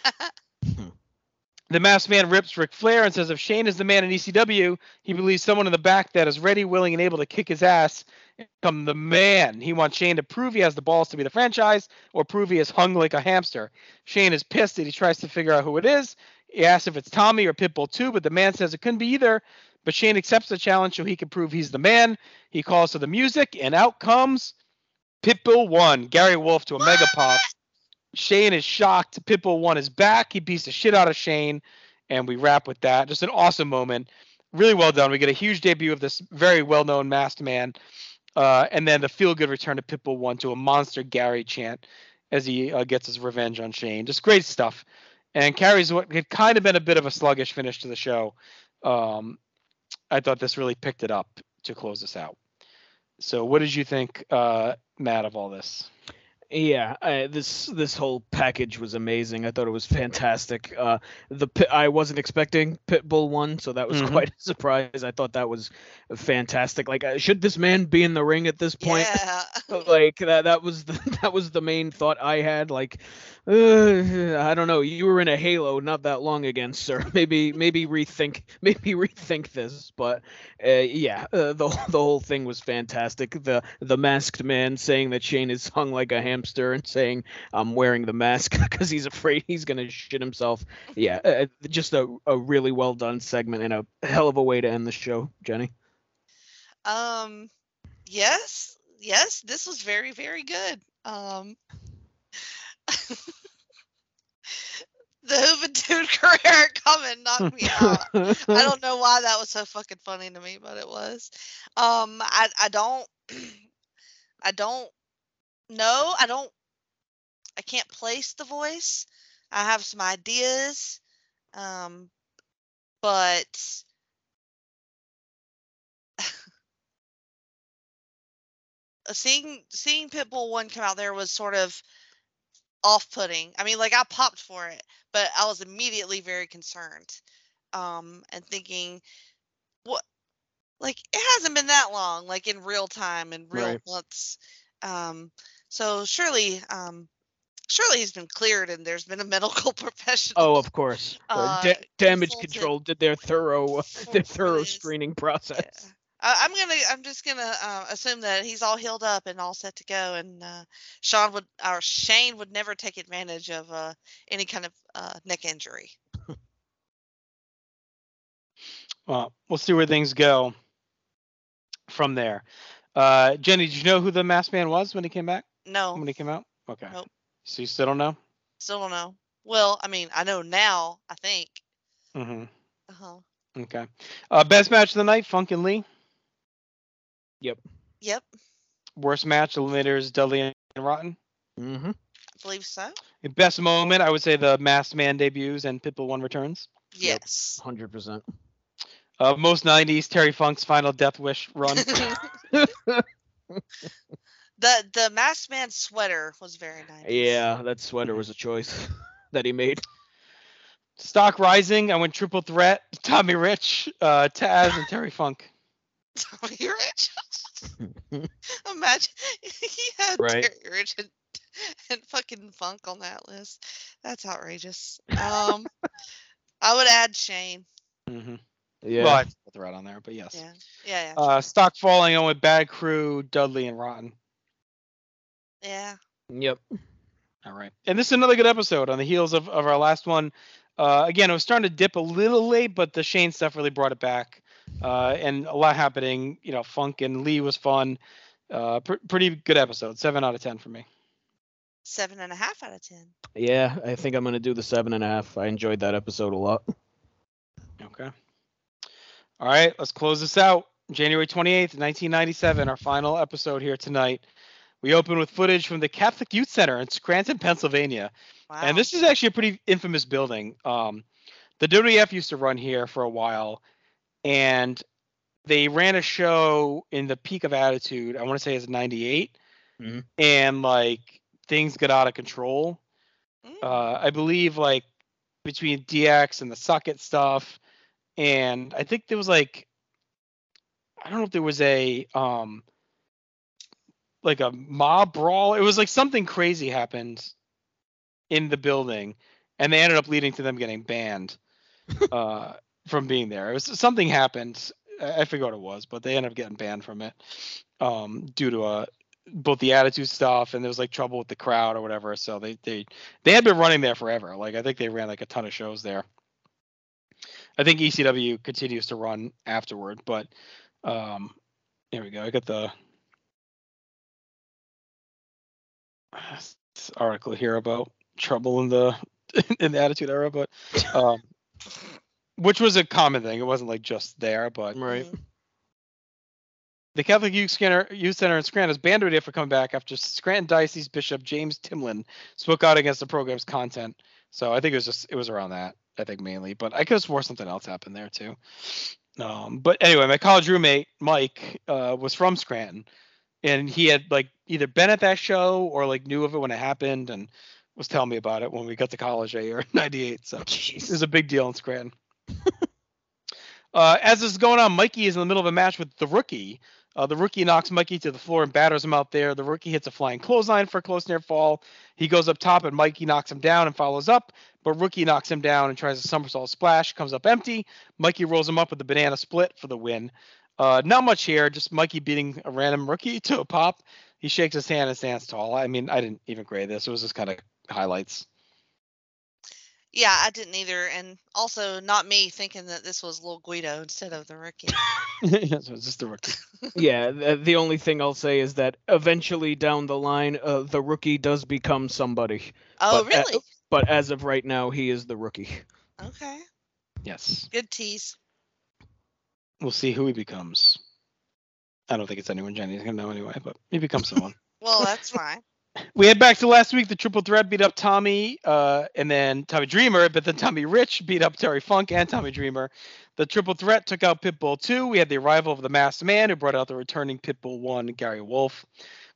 The masked man rips Ric Flair and says if Shane is the man in ECW, he believes someone in the back that is ready, willing, and able to kick his ass and become the man. He wants Shane to prove he has the balls to be the franchise or prove he is hung like a hamster. Shane is pissed that he tries to figure out who it is. He asks if it's Tommy or Pitbull 2, but the man says it couldn't be either. But Shane accepts the challenge so he can prove he's the man. He calls for the music, and out comes Pitbull 1, Gary Wolfe to a mega pop. Shane is shocked. Pitbull won his back. He beats the shit out of Shane, and we wrap with that. Just an awesome moment. Really well done. We get a huge debut of this very well known masked man. Uh, and then the feel good return to Pitbull 1 to a monster Gary chant as he uh, gets his revenge on Shane. Just great stuff. And carries what had kind of been a bit of a sluggish finish to the show. Um, I thought this really picked it up to close us out. So, what did you think, uh, Matt, of all this? Yeah, I, this this whole package was amazing. I thought it was fantastic. Uh, the I wasn't expecting Pitbull one, so that was Mhm. quite a surprise. I thought that was fantastic. Like, uh, should this man be in the ring at this point? Yeah. like that that was the that was the main thought I had. Like, uh, I don't know. You were in a Halo not that long again, sir. Maybe maybe rethink maybe rethink this. But uh, yeah, uh, the the whole thing was fantastic. The the masked man saying that Shane is hung like a and saying I'm wearing the mask because he's afraid he's gonna shit himself. Yeah, uh, just a a really well done segment and a hell of a way to end the show, Jenny. Um, yes, yes, this was very, very good. Um, the Juventud career comment knocked me out. I don't know why that was so fucking funny to me, but it was. Um, I I don't, I don't know. I don't. I can't place the voice. I have some ideas, um, but seeing seeing Pitbull one come out there was sort of off-putting. I mean, like I popped for it, but I was immediately very concerned, um, and thinking, what? Like it hasn't been that long, like in real time and real Right. months. Um, so surely, um, surely he's been cleared and there's been a medical professional. Oh, of course. Uh, da- damage control did their thorough their thorough screening process. Yeah. I, I'm gonna. I'm just gonna uh, assume that he's all healed up and all set to go, and uh, Sean would or Shane would never take advantage of uh, any kind of uh, neck injury. Well, we'll see where things go from there. Uh, Jenny, did you know who the masked man was when he came back? No, When he came out? Okay. Nope. So you still don't know? still don't know. Well, I mean, I know now. I think. Mm-hmm. Uh-huh. Okay. Uh, best match of the night, Funk and Lee. Yep, Yep. Worst match, Eliminators, Dudley and Rotten. Mm-hmm. I believe so. Best moment, I would say the Masked Man debuts and Pitbull One returns. Yep. Yes. Hundred percent. Uh, most 90s, Terry Funk's final Death Wish run. the the masked man sweater was very nice. Yeah, that sweater was a choice that he made. Stock rising. I went triple threat. Tommy Rich, uh, Taz, and Terry Funk. Tommy Rich. Imagine he had Right. Terry Rich and, and fucking Funk on that list. That's outrageous. Um, I would add Shane. Mm-hmm. Yeah. Well, I put the threat on there, but yes. Yeah, yeah, yeah. Uh, stock falling. I went Bad Crew, Dudley, and Rotten. Yeah. Yep. All right. And this is another good episode on the heels of, of our last one. Uh, again, it was starting to dip a little late, but the Shane stuff really brought it back. Uh, and a lot happening. You know, Funk and Lee was fun. Uh, pr- pretty good episode. Seven out of ten for me. Seven and a half out of ten. Yeah, I think I'm gonna do the seven and a half. I enjoyed that episode a lot. Okay. All right, let's close this out. January 28th, 1997, our final episode here tonight. We open with footage from the Catholic Youth Center in Scranton, Pennsylvania. Wow. And this is actually a pretty infamous building. Um, the WWF used to run here for a while, and they ran a show in the peak of Attitude. I want to say it's '98, Mhm. and like things got out of control. Mm. Uh, I believe like between DX and the socket stuff, and I think there was like I don't know if there was a um like a mob brawl. It was like something crazy happened in the building, and they ended up leading to them getting banned uh, from being there. It was something happened. I forget what it was, but they ended up getting banned from it um, due to uh, both the attitude stuff and there was like trouble with the crowd or whatever. So they they they had been running there forever. Like I think they ran like a ton of shows there. I think ECW continues to run afterward, but um, here we go. I got the this article here about trouble in the in the attitude era, but um, which was a common thing. It wasn't like just there, but Right. Mm. the Catholic Youth Center, Youth Center in Scranton is banned today for coming back after Scranton Diocese Bishop James Timlin spoke out against the program's content. So I think it was just it was around that. I think mainly, but I could have swore something else happened there too. Um, but anyway, my college roommate Mike uh, was from Scranton, and he had like either been at that show or like knew of it when it happened and was telling me about it when we got to college that year, '98. So it was a big deal in Scranton. uh, as this is going on, Mikey is in the middle of a match with the rookie. Uh, the rookie knocks Mikey to the floor and batters him out there. The rookie hits a flying clothesline for a close near fall. He goes up top and Mikey knocks him down and follows up, but rookie knocks him down and tries a somersault splash, comes up empty. Mikey rolls him up with the banana split for the win. Uh, not much here, just Mikey beating a random rookie to a pop. He shakes his hand and stands tall. I mean, I didn't even grade this. It was just kind of highlights. Yeah, I didn't either, and also not me thinking that this was Lil Guido instead of the rookie. yeah, so it's just the rookie. yeah, the, the only thing I'll say is that eventually down the line, uh, the rookie does become somebody. Oh, But, really? But as of right now, he is the rookie. Okay, Yes. good tease. We'll see who he becomes. I don't think it's anyone Jenny's gonna know anyway, but he becomes someone. Well, that's fine. we head back to last week. The triple threat beat up Tommy, uh, and then Tommy Dreamer, but then Tommy Rich beat up Terry Funk and Tommy Dreamer. The triple threat took out Pitbull 2. We had the arrival of the masked man who brought out the returning Pitbull 1, Gary Wolfe.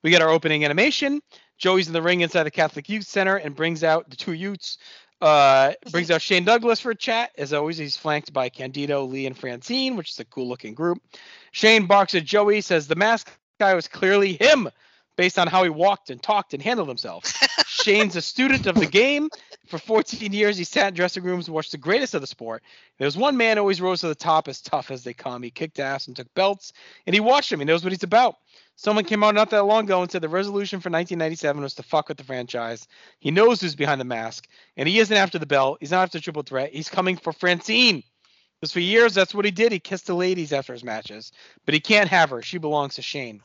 We get our opening animation. Joey's in the ring inside the Catholic Youth Center and brings out the two youths. Uh, brings out Shane Douglas for a chat. As always, he's flanked by Candido, Lee, and Francine, which is a cool looking group. Shane barks at Joey, says the mask guy was clearly him based on how he walked and talked and handled himself. Shane's a student of the game. For 14 years, he sat in dressing rooms and watched the greatest of the sport. There was one man who always rose to the top as tough as they come. He kicked ass and took belts, and he watched him. He knows what he's about. Someone came out not that long ago and said the resolution for 1997 was to fuck with the franchise. He knows who's behind the mask, and he isn't after the belt. He's not after triple threat. He's coming for Francine. Because for years, that's what he did. He kissed the ladies after his matches, but he can't have her. She belongs to Shane.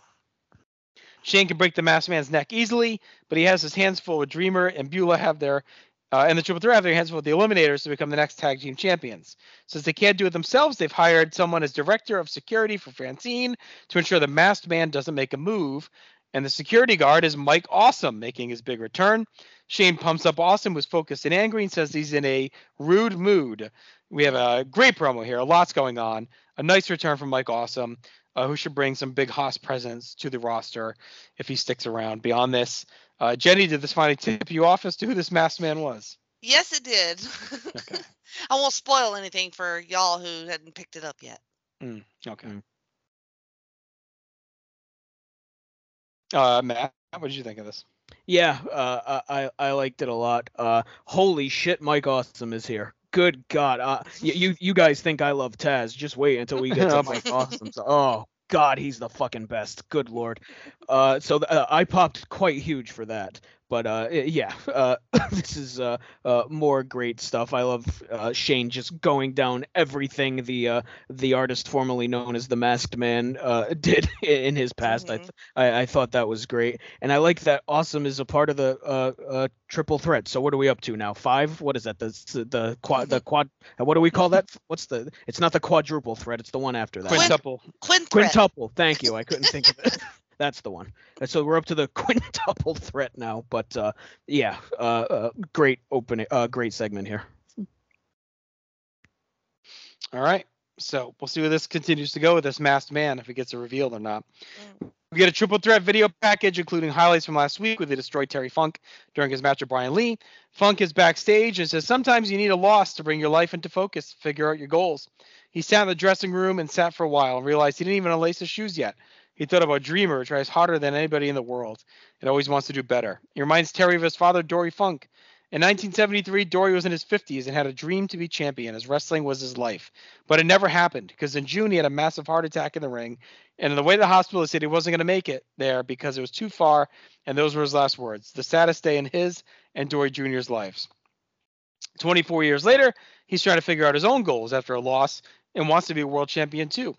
Shane can break the masked man's neck easily, but he has his hands full with Dreamer and Beulah have their uh, and the Triple Threat have their hands full with the Eliminators to become the next tag team champions. Since they can't do it themselves, they've hired someone as director of security for Francine to ensure the masked man doesn't make a move. And the security guard is Mike Awesome making his big return. Shane pumps up Awesome, who's focused and angry, and says he's in a rude mood. We have a great promo here, a lot's going on. A nice return from Mike Awesome, uh, who should bring some big Haas presence to the roster if he sticks around. Beyond this, uh, Jenny, did this finally tip you off as to who this masked man was? Yes, it did. Okay. I won't spoil anything for y'all who hadn't picked it up yet. Mm, okay. Uh, Matt, what did you think of this? Yeah, uh, I I liked it a lot. Uh, holy shit, Mike Awesome is here. Good God, uh, you you guys think I love Taz? Just wait until we get to Mike Awesome. So, oh God, he's the fucking best. Good lord. Uh, so uh, I popped quite huge for that. But uh, yeah, uh, this is uh, uh, more great stuff. I love uh, Shane just going down everything the uh, the artist formerly known as the Masked Man uh, did in his past. I, th- I I thought that was great, and I like that Awesome is a part of the uh, uh, triple threat. So what are we up to now? Five? What is that? The the quad the quad? What do we call that? What's the? It's not the quadruple threat. It's the one after that. Quintuple. Quint Quintuple. Thank you. I couldn't think of it. That's the one. And So we're up to the quintuple threat now. But uh, yeah, uh, uh, great opening, uh, great segment here. All right. So we'll see where this continues to go with this masked man, if it gets revealed or not. We get a triple threat video package, including highlights from last week where they destroyed Terry Funk during his match with Brian Lee. Funk is backstage and says sometimes you need a loss to bring your life into focus, figure out your goals. He sat in the dressing room and sat for a while and realized he didn't even unlace his shoes yet. He thought about a Dreamer, tries harder than anybody in the world and always wants to do better. He reminds Terry of his father, Dory Funk. In 1973, Dory was in his 50s and had a dream to be champion, as wrestling was his life. But it never happened because in June he had a massive heart attack in the ring. And in the way the hospital said he wasn't going to make it there because it was too far. And those were his last words. The saddest day in his and Dory Jr.'s lives. 24 years later, he's trying to figure out his own goals after a loss and wants to be a world champion too.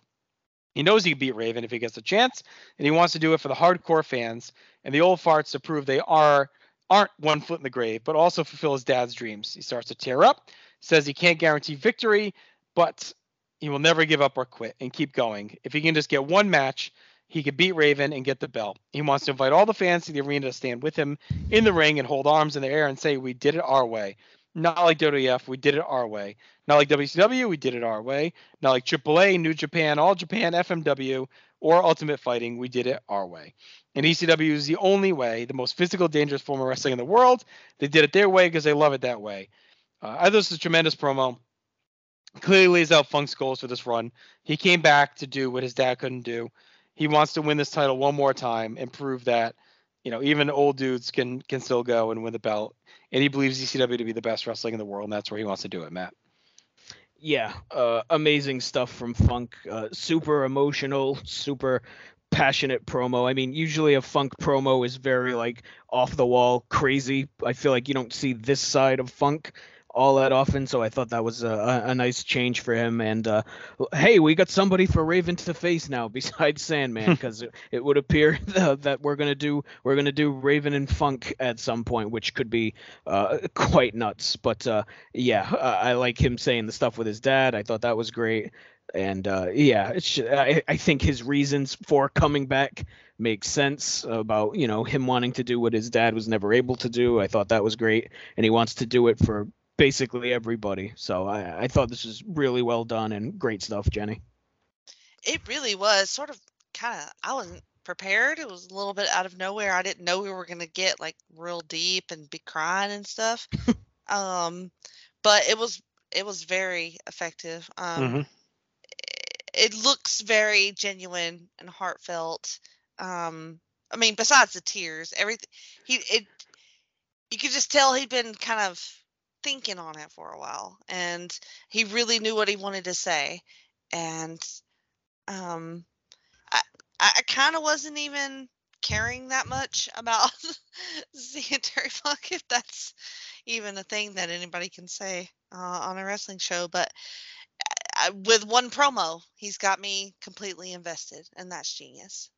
He knows he can beat Raven if he gets a chance, and he wants to do it for the hardcore fans and the old farts to prove they are aren't one foot in the grave, but also fulfill his dad's dreams. He starts to tear up, says he can't guarantee victory, but he will never give up or quit and keep going. If he can just get one match, he could beat Raven and get the belt. He wants to invite all the fans to the arena to stand with him in the ring and hold arms in the air and say, We did it our way. Not like WWF, we did it our way. Not like WCW, we did it our way. Not like AAA, New Japan, All Japan, FMW, or Ultimate Fighting, we did it our way. And ECW is the only way, the most physical, dangerous form of wrestling in the world. They did it their way because they love it that way. Uh, I thought this was a tremendous promo. Clearly lays out Funk's goals for this run. He came back to do what his dad couldn't do. He wants to win this title one more time and prove that, you know, even old dudes can can still go and win the belt. And he believes ECW to be the best wrestling in the world, and that's where he wants to do it, Matt. Yeah, uh, amazing stuff from Funk. Uh, super emotional, super passionate promo. I mean, usually a Funk promo is very like off the wall, crazy. I feel like you don't see this side of Funk all that often, so I thought that was a, a, nice change for him. And uh, hey, we got somebody for Raven to face now besides Sandman, because it, it would appear that we're gonna do we're gonna do Raven and Funk at some point, which could be uh, quite nuts. But uh, yeah, I, I like him saying the stuff with his dad. I thought that was great. And uh, yeah, it's I, I think his reasons for coming back make sense about you know him wanting to do what his dad was never able to do. I thought that was great, and he wants to do it for basically everybody. So I, I thought this was really well done and great stuff, Jenny. It really was sort of kind of. I wasn't prepared. It was a little bit out of nowhere. I didn't know we were gonna get like real deep and be crying and stuff. um, but it was it was very effective. Um, Mhm. it looks very genuine and heartfelt. Um, I mean, besides the tears, everything he it you could just tell he'd been kind of thinking on it for a while, and he really knew what he wanted to say. And um, I I, kind of wasn't even caring that much about seeing Terry Funk, if that's even a thing that anybody can say uh, on a wrestling show, but I, with one promo, he's got me completely invested, and that's genius.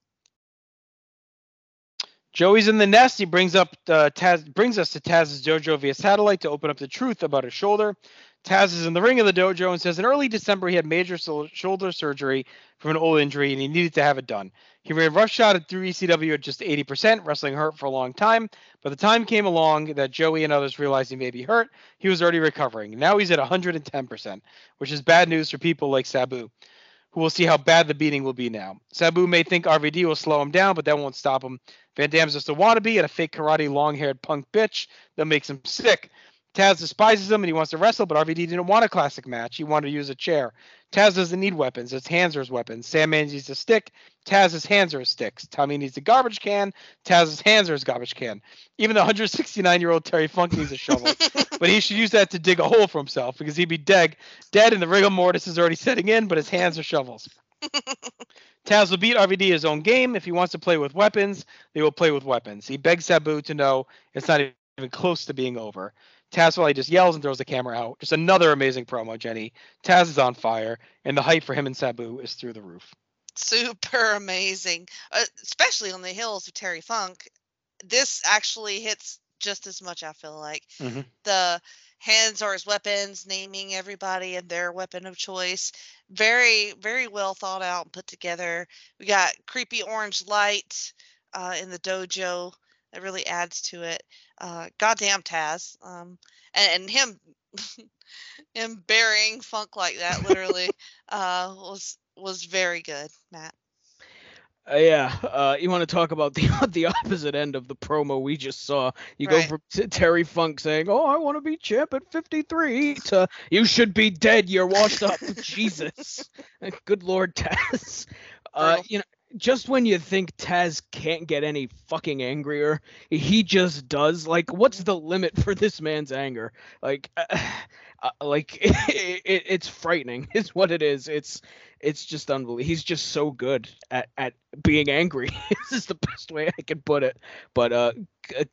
Joey's in the nest. He brings up uh, Taz, brings us to Taz's dojo via satellite to open up the truth about his shoulder. Taz is in the ring of the dojo and says in early December he had major sol- shoulder surgery from an old injury and he needed to have it done. He ran roughshod through ECW at just 80%, wrestling hurt for a long time. But the time came along that Joey and others realized he may be hurt. He was already recovering. Now he's at 110%, which is bad news for people like Sabu, who will see how bad the beating will be now. Sabu may think RVD will slow him down, but that won't stop him. Van Dam's just a wannabe and a fake karate long haired punk bitch that makes him sick. Taz despises him and he wants to wrestle, but RVD didn't want a classic match. He wanted to use a chair. Taz doesn't need weapons. It's hands are his weapons. Sandman needs a stick. Taz's hands are his sticks. Tommy needs a garbage can. Taz's hands are his garbage can. Even the 169 year old Terry Funk needs a shovel, but he should use that to dig a hole for himself because he'd be dead, dead, and the rigor mortis is already setting in. But his hands are shovels. Taz will beat RVD his own game. If he wants to play with weapons, they will play with weapons. He begs Sabu to know it's not even close to being over. Taz Valley just yells and throws the camera out. Just another amazing promo, Jenny. Taz is on fire, and the hype for him and Sabu is through the roof. Super amazing, uh, especially on the hills of Terry Funk. This actually hits just as much. I feel like Mm-hmm. the hands are his weapons, naming everybody and their weapon of choice. Very, very well thought out and put together. We got creepy orange light uh, in the dojo that really adds to it. Uh, goddamn Taz, um, and, and him, him burying Funk like that, literally, uh, was was very good, Matt. Uh, yeah, uh, you want to talk about the the opposite end of the promo we just saw? You Right. go from t- Terry Funk saying, "Oh, I want to be champ at 53," to "You should be dead. You're washed up." Jesus, good Lord, Taz. Uh, you know, just when you think Taz can't get any fucking angrier, he just does. Like, what's the limit for this man's anger? Like, uh, uh, like it, it, it's frightening. Is what it is. It's it's just unbelievable. He's just so good at at being angry. this is the best way I can put it. But uh,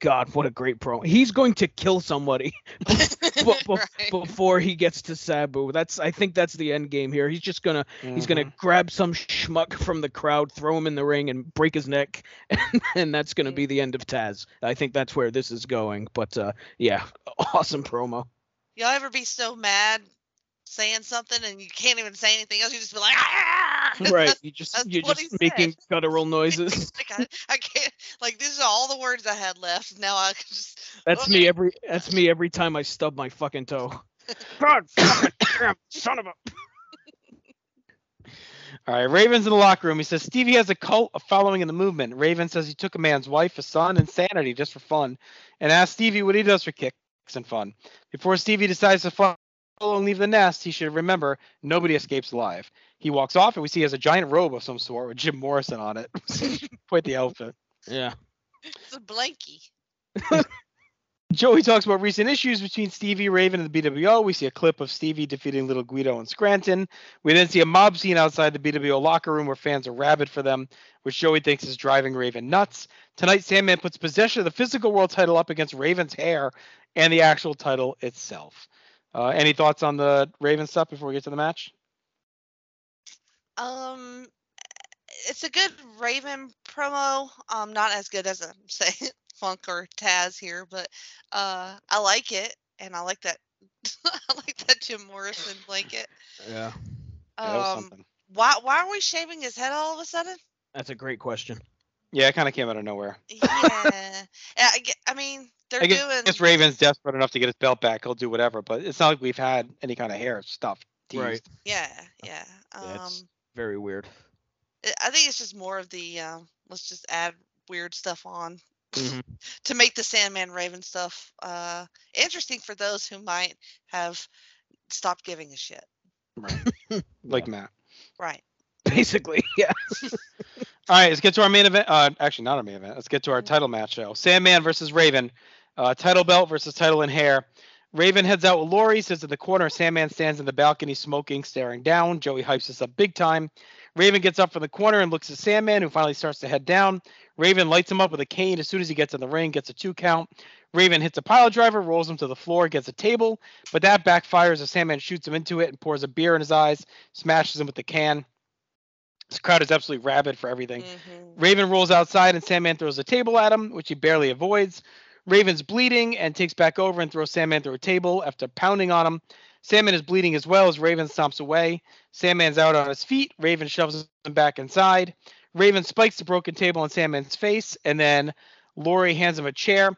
God, what a great pro! He's going to kill somebody Right. before he gets to Sabu. That's I think that's the end game here. He's just gonna he's gonna Mhm. grab some schmuck from the crowd, throw him in the ring, and break his neck, and, and that's gonna be the end of Taz. I think that's where this is going. But uh, yeah, awesome promo. Y'all ever be so mad saying something and you can't even say anything else? You just be like, ah! Right, you just you're just making said. guttural noises. like I, I can't. Like these are all the words I had left. Now I can just. That's me every that's me every time I stub my fucking toe. God fucking damn son of a All right, Raven's in the locker room. He says Stevie has a cult of following in the movement. Raven says he took a man's wife, a son, and sanity just for fun, and asks Stevie what he does for kicks and fun. Before Stevie decides to follow and leave the nest, he should remember nobody escapes alive. He walks off, and we see he has a giant robe of some sort with Jim Morrison on it. Quite the outfit. Yeah. It's a blankie. Joey talks about recent issues between Stevie, Raven, and the BWO. We see a clip of Stevie defeating Little Guido and Scranton. We then see a mob scene outside the BWO locker room where fans are rabid for them, which Joey thinks is driving Raven nuts. Tonight, Sandman puts possession of the physical world title up against Raven's hair and the actual title itself. Uh, any thoughts on the Raven stuff before we get to the match? Um, it's a good Raven promo. Um, not as good as a say Funk or Taz here, but uh, I like it, and I like that. I like that Jim Morrison blanket. Yeah. Yeah, that was Um, something. why why are we shaving his head all of a sudden? That's a great question. Yeah, it kind of came out of nowhere. Yeah, Yeah, I, I mean they're I guess, doing. I guess Raven's desperate enough to get his belt back. He'll do whatever, but it's not like we've had any kind of hair stuff. Teased. Right. Yeah, yeah. Um, Yeah, it's very weird. I- I think it's just more of the um, let's just add weird stuff on Mhm. to make the Sandman Raven stuff uh, interesting for those who might have stopped giving a shit. Right. like Matt. Right. Basically, yeah. All right, let's get to our main event. Uh, actually, not our main event. Let's get to our title match show. Sandman versus Raven. Uh, title belt versus title and hair. Raven heads out with Lori, sits in the corner. Sandman stands in the balcony, smoking, staring down. Joey hypes this up big time. Raven gets up from the corner and looks at Sandman, who finally starts to head down. Raven lights him up with a cane as soon as he gets in the ring, gets a two count. Raven hits a pile driver, rolls him to the floor, gets a table, but that backfires as Sandman shoots him into it and pours a beer in his eyes, smashes him with the can. This crowd is absolutely rabid for everything. Mhm. Raven rolls outside and Sandman throws a table at him, which he barely avoids. Raven's bleeding and takes back over and throws Sandman through a table after pounding on him. Sandman is bleeding as well as Raven stomps away. Sandman's out on his feet. Raven shoves him back inside. Raven spikes the broken table on Sandman's face, and then Lori hands him a chair.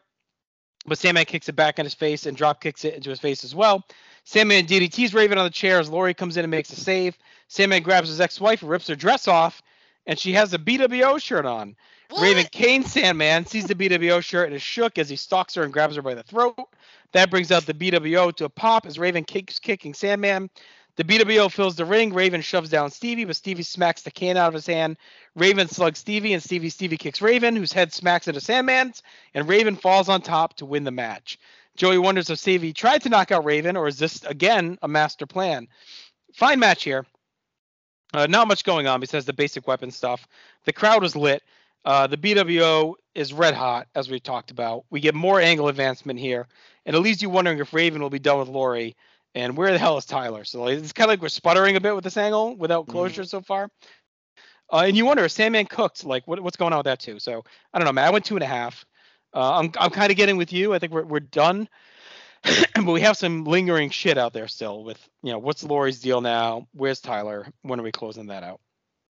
But Sandman kicks it back in his face and drop kicks it into his face as well. Sandman DDTs Raven on the chair as Lori comes in and makes a save. Sandman grabs his ex-wife and rips her dress off, and she has a BWO shirt on. Raven Kane Sandman sees the BWO shirt and is shook as he stalks her and grabs her by the throat. That brings out the BWO to a pop as Raven kicks kicking Sandman. The BWO fills the ring. Raven shoves down Stevie, but Stevie smacks the can out of his hand. Raven slugs Stevie, and Stevie Stevie kicks Raven, whose head smacks into Sandman's, and Raven falls on top to win the match. Joey wonders if Stevie tried to knock out Raven, or is this again a master plan? Fine match here. Uh, not much going on besides the basic weapon stuff. The crowd was lit. Uh, the BWO is red hot, as we talked about. We get more angle advancement here, and it leaves you wondering if Raven will be done with Lori and where the hell is Tyler? So like, it's kind of like we're sputtering a bit with this angle without closure mm-hmm. so far. Uh, and you wonder, Sandman cooked? Like, what, what's going on with that too? So I don't know, man. I went two and a half. Uh, I'm I'm kind of getting with you. I think we're we're done, but we have some lingering shit out there still. With you know, what's Lori's deal now? Where's Tyler? When are we closing that out?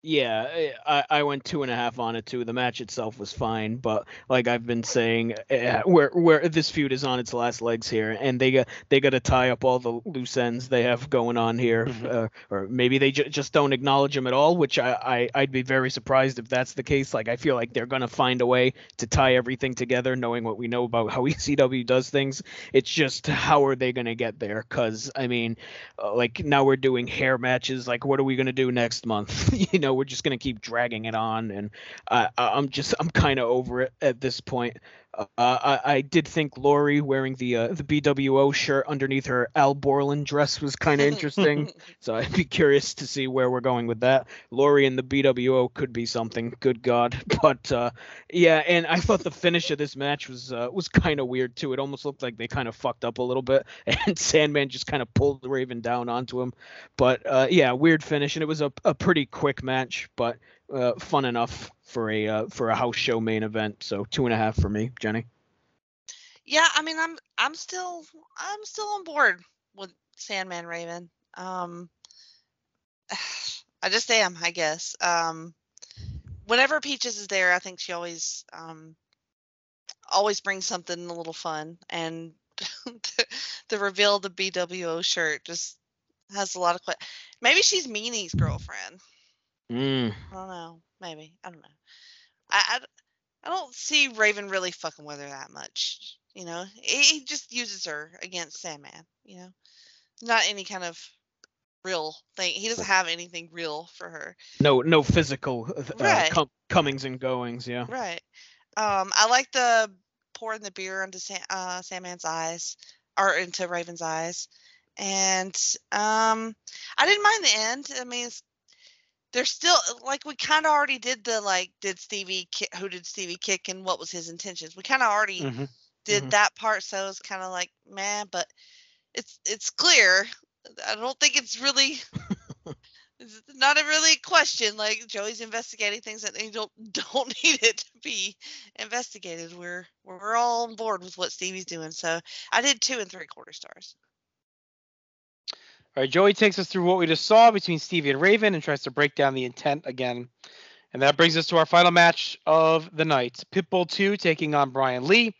Yeah, eh, I, I went two and a half on it too. The match itself was fine, but like I've been saying, uh, where where this feud is on its last legs here, and they got they got to tie up all the loose ends they have going on here, mm-hmm. uh, or maybe they j- just don't acknowledge them at all. Which I, I would be very surprised if that's the case. Like I feel like they're gonna find a way to tie everything together, knowing what we know about how ECW does things. It's just how are they gonna get there? Because I mean, uh, like now we're doing hair matches. Like what are we gonna do next month? you know we're just going to keep dragging it on, and uh, I'm just I'm kind of over it at this point. Uh, I, I, did think Lori wearing the uh, the BWO shirt underneath her Al Borland dress was kind of interesting. so I'd be curious to see where we're going with that. Lori and the BWO could be something. Good God! But uh, yeah, and I thought the finish of this match was uh, was kind of weird too. It almost looked like they kind of fucked up a little bit, and Sandman just kind of pulled Raven down onto him. But uh, yeah, weird finish, and it was a, a pretty quick match, but uh, fun enough for a uh, for a house show main event. So two and a half for me, Jenny. Yeah, I mean, I'm I'm still I'm still on board with Sandman Raven. Um, I just am, I guess. Um, whenever Peaches is there, I think she always um, always brings something a little fun, and the, the reveal of the BWO shirt just has a lot of. Maybe she's Meanie's girlfriend. Mm. I don't know. Maybe. I don't know. I, I, I don't see Raven really fucking with her that much. You know, he, he just uses her against Sandman. You know, not any kind of real thing. He doesn't have anything real for her. No, no physical uh, right. com- comings and goings. Yeah. Right. Um, I like the pouring the beer into Sam, uh, Sandman's eyes or into Raven's eyes, and um, I didn't mind the end. I mean, it's there's still like we kind of already did the like did Stevie who did Stevie kick and what was his intentions. We kind of already mm-hmm. did mm-hmm. that part, so it's kind of like man, but it's it's clear. I don't think it's really it's not a really question. Like Joey's investigating things that they don't don't need it to be investigated. We're we're all on board with what Stevie's doing. So I did two and three quarter stars. All right, Joey takes us through what we just saw between Stevie and Raven and tries to break down the intent again. And that brings us to our final match of the night Pitbull 2 taking on Brian Lee.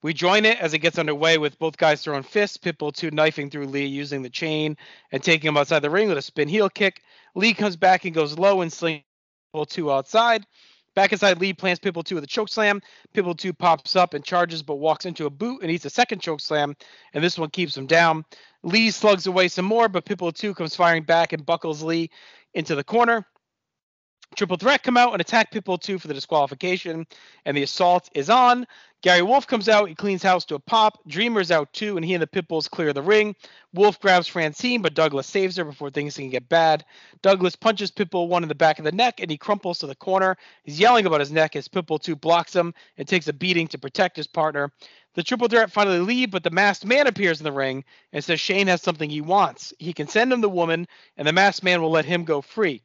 We join it as it gets underway with both guys throwing fists, Pitbull 2 knifing through Lee using the chain and taking him outside the ring with a spin heel kick. Lee comes back and goes low and slings Pitbull 2 outside. Back inside, Lee plants Pitbull 2 with a choke slam. Pitbull 2 pops up and charges, but walks into a boot and eats a second choke slam, and this one keeps him down. Lee slugs away some more, but Pitbull 2 comes firing back and buckles Lee into the corner. Triple Threat come out and attack Pitbull 2 for the disqualification, and the assault is on. Gary Wolfe comes out, he cleans house to a pop. Dreamer's out too, and he and the Pitbulls clear the ring. Wolfe grabs Francine, but Douglas saves her before things can get bad. Douglas punches Pitbull 1 in the back of the neck, and he crumples to the corner. He's yelling about his neck as Pitbull 2 blocks him and takes a beating to protect his partner. The triple threat finally leave, but the masked man appears in the ring and says Shane has something he wants. He can send him the woman, and the masked man will let him go free.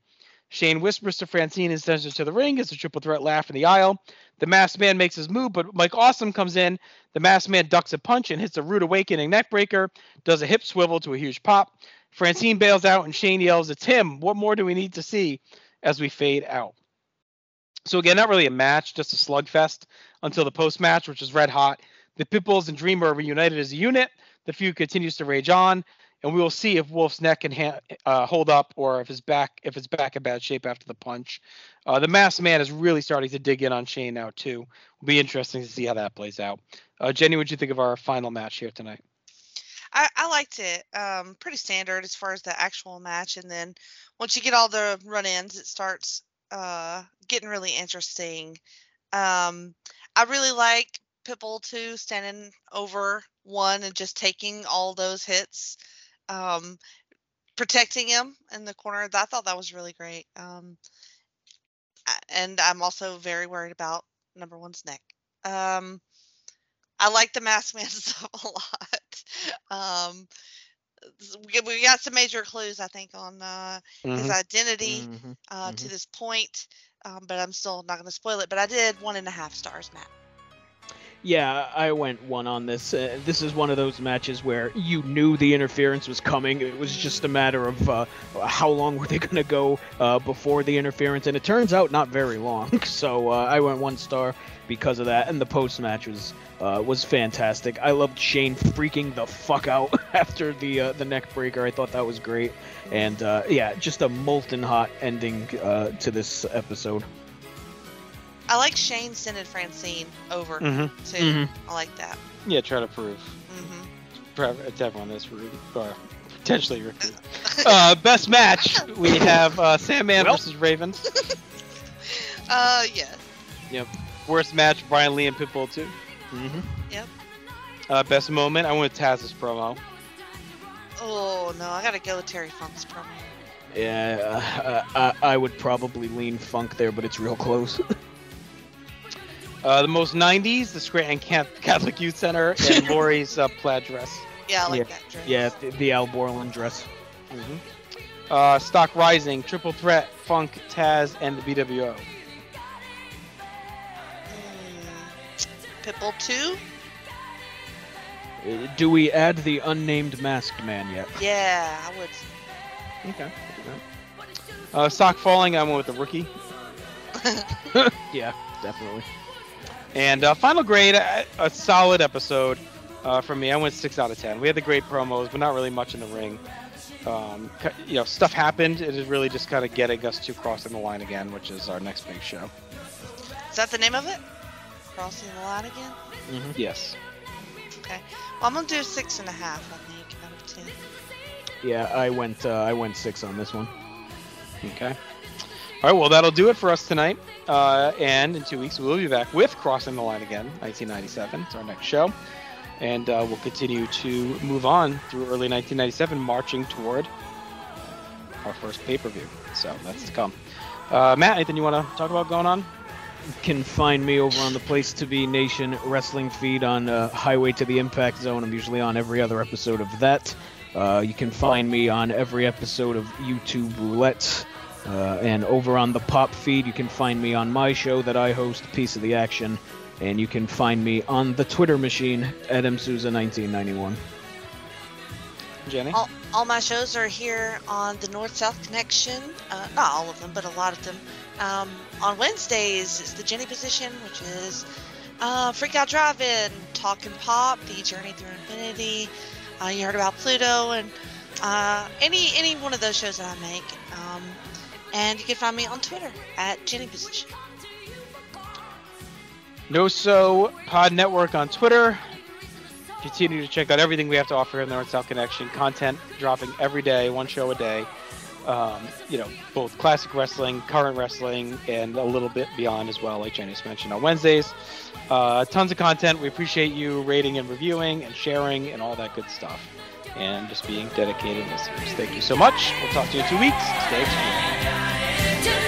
Shane whispers to Francine and sends her to the ring as a triple threat laugh in the aisle. The masked man makes his move, but Mike Awesome comes in. The masked man ducks a punch and hits a rude awakening neckbreaker, does a hip swivel to a huge pop. Francine bails out and Shane yells, It's him. What more do we need to see as we fade out? So, again, not really a match, just a slugfest until the post match, which is red hot. The Pitbulls and Dreamer are reunited as a unit. The feud continues to rage on, and we will see if Wolfe's neck can ha- uh, hold up or if his back if his back in bad shape after the punch. Uh, the Masked Man is really starting to dig in on Shane now too. Will be interesting to see how that plays out. Uh, Jenny, what do you think of our final match here tonight? I, I liked it. Um, pretty standard as far as the actual match, and then once you get all the run-ins, it starts uh, getting really interesting. Um, I really like Pitbull too, standing over one and just taking all those hits, um, protecting him in the corner. I thought that was really great. Um, and I'm also very worried about number one's neck. Um, I like the mask man stuff a lot. Um, we, we got some major clues, I think, on uh, his Mhm. identity Mhm, uh, to mhm. this point, um, but I'm still not going to spoil it. But I did one and a half stars, Matt. Yeah, I went one on this. Uh, this is one of those matches where you knew the interference was coming. It was just a matter of uh, how long were they going to go uh, before the interference, and it turns out not very long. So uh, I went one star because of that, and the post match was uh, was fantastic. I loved Shane freaking the fuck out after the uh, the neck breaker. I thought that was great, and yeah, just a molten hot ending to this episode. I like Shane sending Francine over Mhm. too. Mhm. I like that. Yeah, try to prove. Mm-hmm. Prov- To everyone that's rude, or potentially rude. uh, best match we have uh, Sandman Well. versus Raven. Uh, yes. Worst match Brian Lee and Pitbull too. Mm-hmm. Uh, best moment I went with Taz's promo. Oh no, I gotta go with Terry Funk's promo. Yeah, uh, I, I would probably lean Funk there, but it's real close. Uh, the most 90s, the Scranton Ca- Catholic Youth Center, and Lori's uh, plaid dress. Yeah, I like Yeah, that dress. yeah, the, the Al Borland dress. hmm Uh, Stock Rising, Triple Threat, Funk, Taz, and the BWO. Mm, Pitbull two. Uh, Do we add the unnamed masked man yet? Yeah, I would. Okay. Uh, Stock Falling, I went with the Rookie. Yeah, definitely. And uh, final grade, a, a solid episode uh, from me. I went six out of ten. We had the great promos, but not really much in the ring. Um, you know, stuff happened. It is really just kind of getting us to crossing the line again, which is our next big show. Is that the name of it? Crossing the line again. Yes. Okay. Well, I'm gonna do six and a half. I think out of ten. Yeah, I went. Uh, I went six on this one. Okay. All right. Well, that'll do it for us tonight. Uh, and in two weeks, we'll be back with Crossing the Line again, 1997. It's our next show. And uh, we'll continue to move on through early 1997, marching toward our first pay per view. So that's to come. Uh, Matt, anything you want to talk about going on? Can find me over on the Place to Be Nation wrestling feed on uh, Highway to the Impact Zone. I'm usually on every other episode of that. Uh, you can find me on every episode of YouTube Roulette. Uh, and over on the Pop feed, you can find me on my show that I host, Piece of the Action. And you can find me on the Twitter machine at msouza1991. Jenny? All, all my shows are here on the North South Connection. Uh, not all of them, but a lot of them. Um, on Wednesdays, it's the Jenny position, which is uh, Freak Out Drive-In, Talking Pop, The Journey Through Infinity. Uh, you heard about Pluto and uh, any any one of those shows that I make. Um, and you can find me on Twitter at Jenny Position. No So Pod Network on Twitter. Continue to check out everything we have to offer in the North South Connection. Content dropping every day, one show a day. Um, you know, both classic wrestling, current wrestling, and a little bit beyond as well, like Jenny's mentioned on Wednesdays. Uh, tons of content. We appreciate you rating and reviewing and sharing and all that good stuff. And just being dedicated listeners. Thank you so much. We'll talk to you in two weeks. Stay extreme.